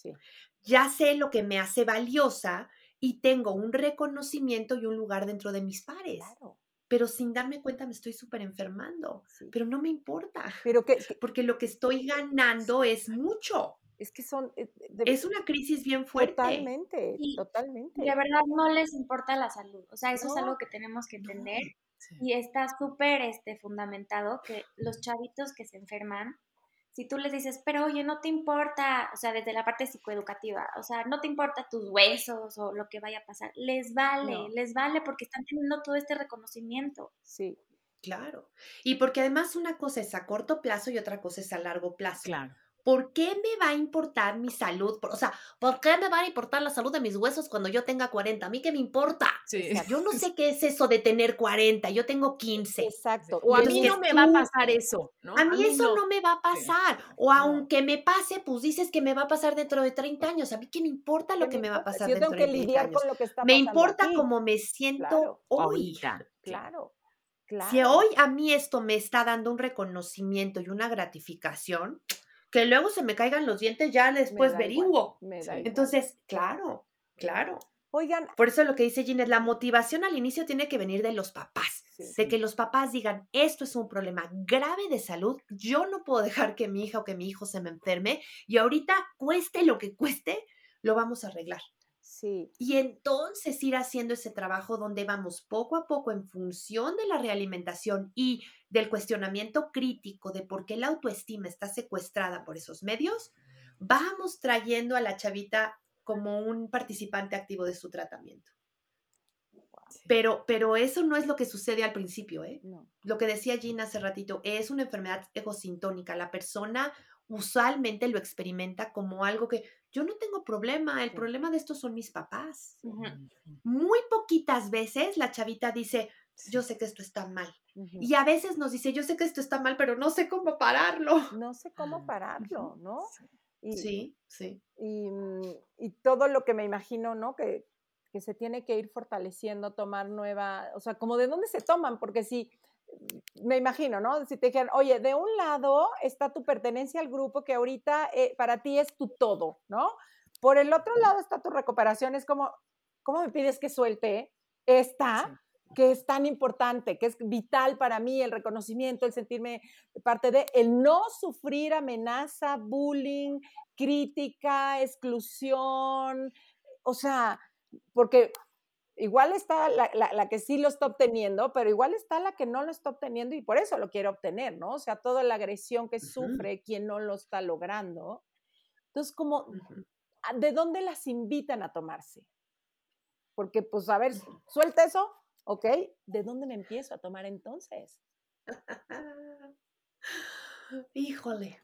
ya sé lo que me hace valiosa y tengo un reconocimiento y un lugar dentro de mis pares. Claro pero sin darme cuenta me estoy súper enfermando. Pero no me importa. Pero que, porque lo que estoy ganando es mucho. Es que son... Eh, es una crisis bien fuerte. Totalmente, totalmente. De verdad no les importa la salud. O sea, eso es algo que tenemos que entender. Y está súper este, fundamentado que los chavitos que se enferman si tú les dices, pero oye, no te importa, o sea, desde la parte psicoeducativa, o sea, no te importa tus huesos o lo que vaya a pasar, les vale, les vale porque están teniendo todo este reconocimiento. Sí. Claro. Y porque además una cosa es a corto plazo y otra cosa es a largo plazo. Claro. ¿Por qué me va a importar mi salud? O sea, ¿por qué me va a importar la salud de mis huesos cuando yo tenga 40? ¿A mí qué me importa? yo no (laughs) sé qué es eso de tener 40, yo tengo 15. Exacto. O a mí no me va a pasar eso, ¿no? A mí, eso no. me va a pasar. O aunque me pase, pues dices que me va a pasar dentro de 30 años. ¿A mí qué me importa lo que me va a pasar dentro de 30 años? Yo tengo que lidiar con lo que está Me importa cómo me siento hoy. Claro. Claro. Si hoy a mí esto me está dando un reconocimiento y una gratificación, que luego se me caigan los dientes, ya después averiguo. Entonces, claro, claro. Oigan. Por eso lo que dice Ginés, la motivación al inicio tiene que venir de los papás, de que los papás digan, esto es un problema grave de salud, yo no puedo dejar que mi hija o que mi hijo se me enferme y ahorita, cueste lo que cueste, lo vamos a arreglar. Y entonces ir haciendo ese trabajo donde vamos poco a poco en función de la realimentación y del cuestionamiento crítico de por qué la autoestima está secuestrada por esos medios, vamos trayendo a la chavita como un participante activo de su tratamiento. Pero, pero eso no es lo que sucede al principio, ¿eh? Lo que decía Gina hace ratito, es una enfermedad egosintónica. La persona usualmente lo experimenta como algo que yo no tengo problema, el problema de esto son mis papás. Muy poquitas veces la chavita dice, yo sé que esto está mal. Y a veces nos dice, yo sé que esto está mal, pero no sé cómo pararlo. No sé cómo ah, pararlo, ¿no? sí, sí. Mm, y, todo lo que me imagino, ¿no? Que, que se tiene que ir fortaleciendo, tomar nueva, o sea, como de dónde se toman, porque si me imagino, ¿no? Si te dijeran, oye, de un lado está tu pertenencia al grupo que ahorita eh, para ti es tu todo, ¿no? Por el otro lado está tu recuperación, es como, ¿cómo me pides que suelte esta? que es tan importante, que es vital para mí el reconocimiento, el sentirme parte de, el no sufrir amenaza, bullying, crítica, exclusión, o sea, porque igual está la, que sí lo está obteniendo, pero igual está la que no lo está obteniendo y por eso lo quiere obtener, ¿no? O sea, toda la agresión que sufre quien no lo está logrando. Entonces, como, ¿de dónde las invitan a tomarse? Porque, pues, a ver, suelta eso, ¿ok? ¿De dónde me empiezo a tomar entonces? (laughs) Híjole.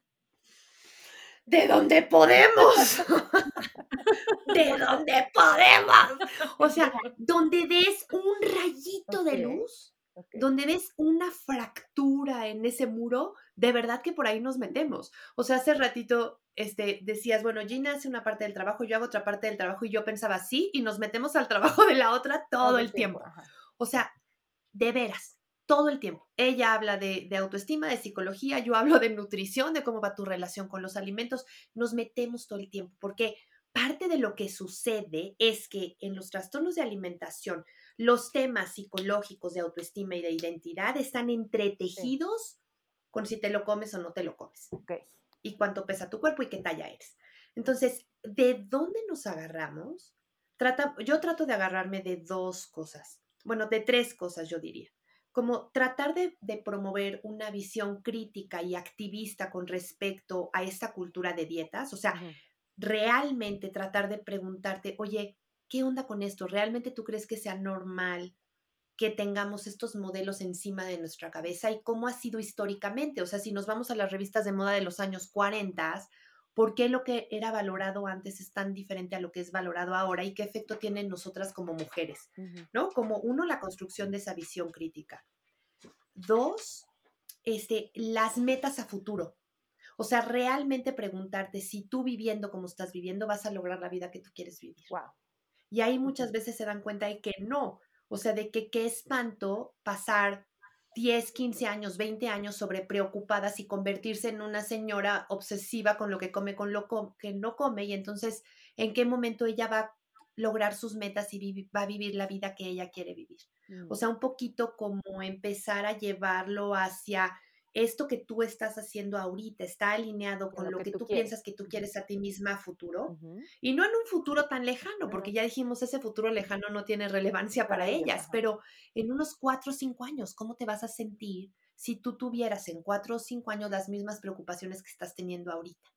¿De dónde podemos? (laughs) ¿De dónde podemos? O sea, donde ves un rayito de luz, donde ves una fractura en ese muro, de verdad que por ahí nos metemos. O sea, hace ratito este, decías, bueno, Gina hace una parte del trabajo, yo hago otra parte del trabajo y yo pensaba sí y nos metemos al trabajo de la otra todo, el tiempo. O sea, de veras, todo el tiempo. Ella habla de, autoestima, de psicología, yo (laughs) hablo de nutrición, de cómo va tu relación con los alimentos. Nos metemos todo el tiempo porque parte de lo que sucede es que en los trastornos de alimentación, los temas psicológicos de autoestima y de identidad están entretejidos con si te lo comes o no te lo comes. Y cuánto pesa tu cuerpo y qué talla eres. Entonces, ¿de dónde nos agarramos? Trata, yo trato de agarrarme de dos cosas bueno, de tres cosas yo diría. Como tratar de, promover una visión crítica y activista con respecto a esta cultura de dietas, o sea, realmente tratar de preguntarte, oye, ¿qué onda con esto? ¿Realmente tú crees que sea normal que tengamos estos modelos encima de nuestra cabeza y cómo ha sido históricamente? O sea, si nos vamos a las revistas de moda de los años 40, por qué lo que era valorado antes es tan diferente a lo que es valorado ahora y qué efecto tiene en nosotras como mujeres, ¿no? Como uno, la construcción de esa visión crítica. Dos, este, las metas a futuro. O sea, realmente preguntarte si tú viviendo como estás viviendo vas a lograr la vida que tú quieres vivir. Wow. Y ahí muchas veces se dan cuenta de que no. O sea, de que qué espanto pasar 10, 15 años, 20 años sobre preocupadas y convertirse en una señora obsesiva con lo que come, con lo que no come, y entonces, ¿en qué momento ella va a lograr sus metas y va a vivir la vida que ella quiere vivir? O mm. sea, un poquito como empezar a llevarlo hacia esto que tú estás haciendo ahorita está alineado con, lo, que, tú, piensas que tú quieres a ti misma a futuro y no en un futuro tan lejano, porque ya dijimos ese futuro lejano no tiene relevancia para ellas, pero en unos cuatro o cinco años, ¿cómo te vas a sentir si tú tuvieras en cuatro o cinco años las mismas preocupaciones que estás teniendo ahorita.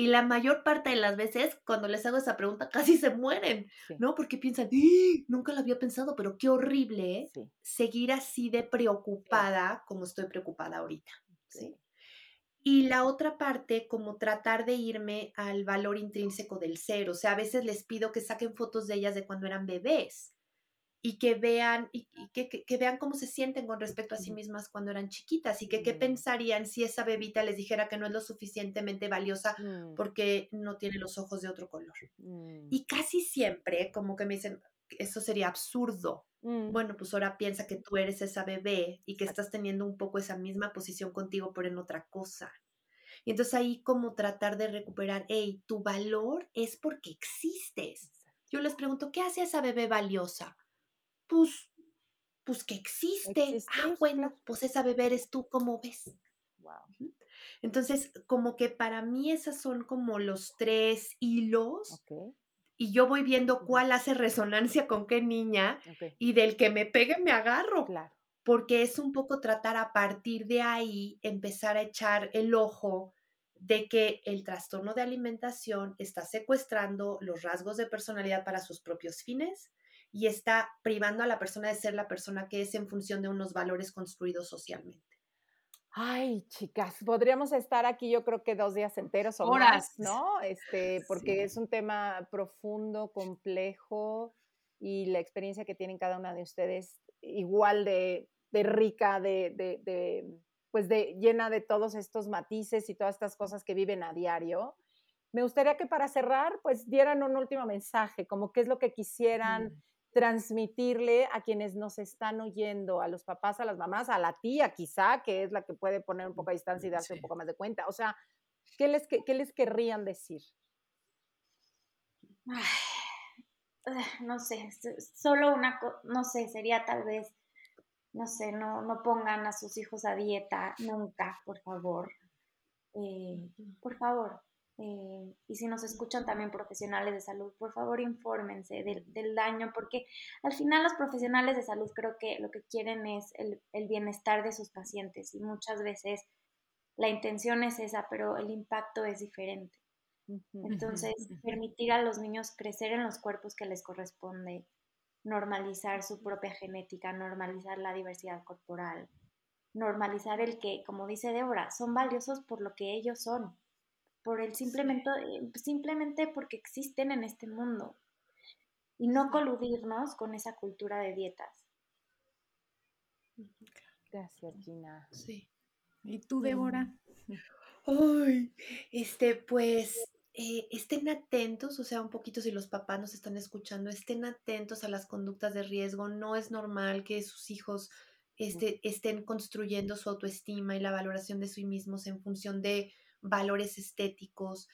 Y la mayor parte de las veces, cuando les hago esa pregunta, (laughs) casi se mueren, ¿no? Porque piensan, ¡Ah! nunca lo había pensado, pero qué horrible ¿eh? seguir así de preocupada como estoy preocupada ahorita. ¿sí? Y la otra parte, como tratar de irme al valor intrínseco del ser. O sea, a veces les pido que saquen fotos de ellas de cuando eran bebés y que vean, y, que, vean cómo se sienten con respecto a sí mismas cuando eran chiquitas y que qué pensarían si esa bebita les dijera que no es lo suficientemente valiosa mm. porque no tiene los ojos de otro color. Mm. Y casi siempre como que me dicen, eso sería absurdo. Mm. Bueno, pues ahora piensa que tú eres esa bebé y que estás teniendo un poco esa misma posición contigo, pero en otra cosa. Y entonces ahí como tratar de recuperar, hey, tu valor es porque existes. Yo les pregunto, ¿qué hace esa bebé valiosa? Pues, pues que existe. Ah, bueno, pues esa bebé eres tú, ¿cómo ves? Wow. Entonces, como que para mí esas son como los tres hilos. Y yo voy viendo cuál hace resonancia con qué niña y del que me pegue me agarro. Claro. Porque es un poco tratar a partir de ahí, empezar a echar el ojo de que el trastorno de alimentación está secuestrando los rasgos de personalidad para sus propios fines y está privando a la persona de ser la persona que es en función de unos valores construidos socialmente. Ay, chicas, podríamos estar aquí yo creo que dos días enteros o Horas. ¿no? Este, porque es un tema profundo, complejo y la experiencia que tienen cada una de ustedes igual de, rica, de, de, pues de llena de todos estos matices y todas estas cosas que viven a diario. Me gustaría que para cerrar, pues dieran un último mensaje, como qué es lo que quisieran transmitirle a quienes nos están oyendo, a los papás, a las mamás, a la tía quizá, que es la que puede poner un poco a distancia y darse un poco más de cuenta. O sea, ¿qué les, qué, les querrían decir? no sé, solo una, no sé, sería tal vez, no sé, no, no pongan a sus hijos a dieta nunca, por favor. Eh, por favor. Eh, y si nos escuchan también profesionales de salud, por favor infórmense del, daño, porque al final los profesionales de salud creo que lo que quieren es el, el bienestar de sus pacientes y muchas veces la intención es esa, pero el impacto es diferente. Entonces, permitir a los niños crecer en los cuerpos que les corresponde, normalizar su propia genética, normalizar la diversidad corporal, normalizar el que, como dice Débora, son valiosos por lo que ellos son, por el simplemente, eh, simplemente porque existen en este mundo y no coludirnos con esa cultura de dietas. Gracias, Gina. Sí. ¿Y tú, Débora? (laughs) Ay, este, pues eh, estén atentos, o sea, un poquito si los papás nos están escuchando, estén atentos a las conductas de riesgo. No es normal que sus hijos este, estén construyendo su autoestima y la valoración de sí mismos en función de valores estéticos.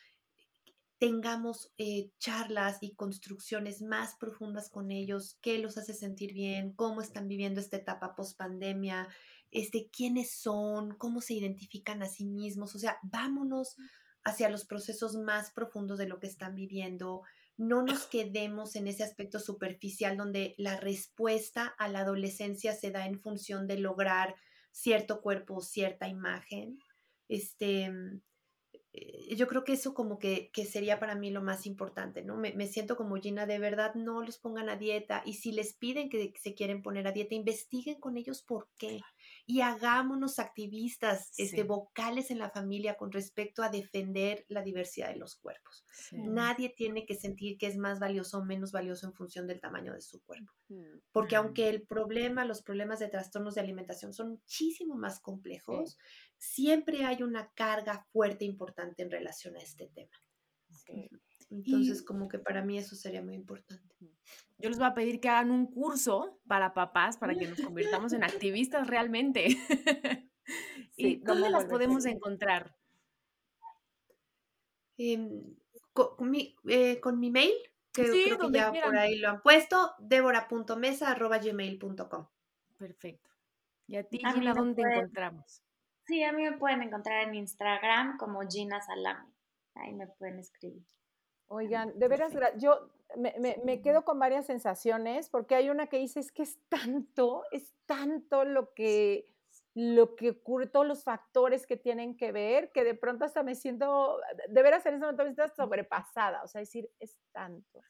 Tengamos eh, charlas y construcciones más profundas con ellos, qué los hace sentir bien, cómo están viviendo esta etapa post pandemia, este, quiénes son, cómo se identifican a sí mismos. O sea, vámonos hacia los procesos más profundos de lo que están viviendo. No nos (clears throat) quedemos en ese aspecto superficial donde la respuesta a la adolescencia se da en función de lograr cierto cuerpo, cierta imagen. Este, eh, yo creo que eso como que, sería para mí lo más importante, ¿no? Me, siento como Gina, de verdad no los pongan a dieta y si les piden que se quieren poner a dieta, investiguen con ellos por qué y hagámonos activistas, este, vocales en la familia con respecto a defender la diversidad de los cuerpos. Nadie tiene que sentir que es más valioso o menos valioso en función del tamaño de su cuerpo, porque aunque el problema, los problemas de trastornos de alimentación son muchísimo más complejos, siempre hay una carga fuerte importante en relación a este tema. Entonces, como que para mí eso sería muy importante. Yo les voy a pedir que hagan un curso para papás para que nos convirtamos en (laughs) activistas realmente. (laughs) ¿Y dónde las podemos encontrar? Em, con, mi, eh, con, mi, mail, que creo que ya por ahí lo han puesto, debora.mesa.gmail.com. Perfecto. ¿Y a ti, Gina, dónde encontramos? Sí, a mí me pueden encontrar en Instagram como Gina Salami. Ahí me pueden escribir. Oigan, de veras, yo me, quedo con varias sensaciones porque hay una que dice es que es tanto, es tanto lo que, lo que ocurre, todos los factores que tienen que ver, que de pronto hasta me siento, de veras en ese momento me siento sobrepasada, o sea, decir, es tanto.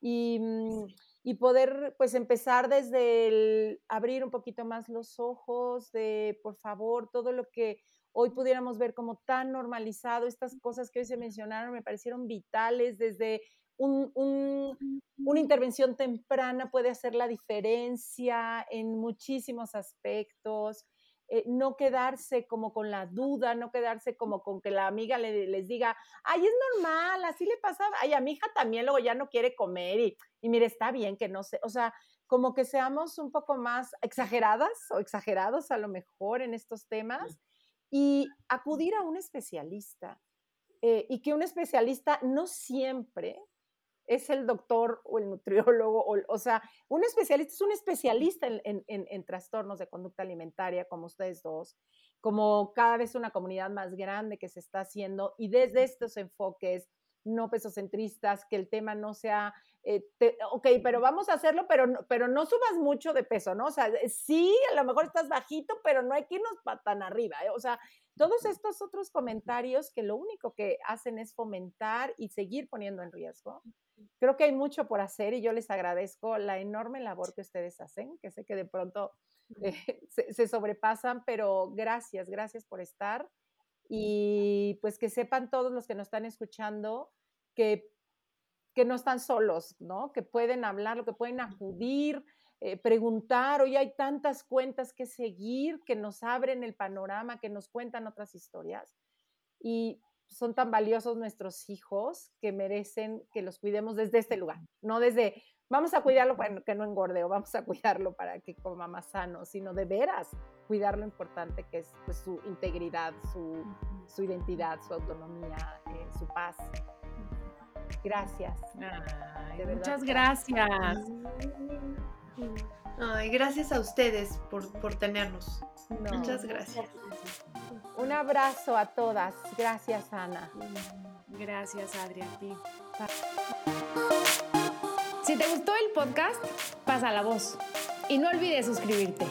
Y, mm, y poder pues empezar desde el abrir un poquito más los ojos de, por favor, todo lo que hoy pudiéramos ver como tan normalizado, estas cosas que hoy se mencionaron me parecieron vitales, desde una intervención temprana puede hacer la diferencia en muchísimos aspectos. Eh, no quedarse como con la duda, no quedarse como con que la amiga le, les diga, ay, es normal, así le pasa, ay, a mi hija también luego ya no quiere comer y, y mire, está bien que no sé, o sea, como que seamos un poco más exageradas o exagerados a lo mejor en estos temas y acudir a un especialista eh, y que un especialista no siempre es el doctor o el nutriólogo, o, sea, un especialista es un especialista en, trastornos de conducta alimentaria, como ustedes dos, como cada vez una comunidad más grande que se está haciendo y desde estos enfoques no pesocentristas, que el tema no sea, eh, ok, pero vamos a hacerlo, pero no, pero no subas mucho de peso, ¿no? O sea, sí, a lo mejor estás bajito, pero no hay que irnos tan arriba, ¿eh? O sea, todos estos otros comentarios que lo único que hacen es fomentar y seguir poniendo en riesgo. Creo que hay mucho por hacer y yo les agradezco la enorme labor que ustedes hacen, que sé que de pronto eh, (laughs) se, sobrepasan, pero gracias, gracias por estar. Y pues que sepan todos los que nos están escuchando que, que no están solos, ¿no? Que pueden hablar, que pueden acudir eh, preguntar, hoy hay tantas cuentas que seguir que nos abren el panorama, que nos cuentan otras historias. Y son tan valiosos nuestros hijos que merecen que los cuidemos desde este lugar, no desde vamos a cuidarlo, bueno, que no engorde o vamos a cuidarlo para que coma más sano, sino de veras cuidar lo importante que es pues, su integridad, su, su, identidad, su autonomía, eh, su paz. Gracias. Muchas gracias. Ay, gracias a ustedes por, por tenernos. Muchas gracias. Un abrazo a todas. Gracias, Ana. Gracias, Adri, a ti. Si te gustó el podcast, pasa la voz y no olvides suscribirte.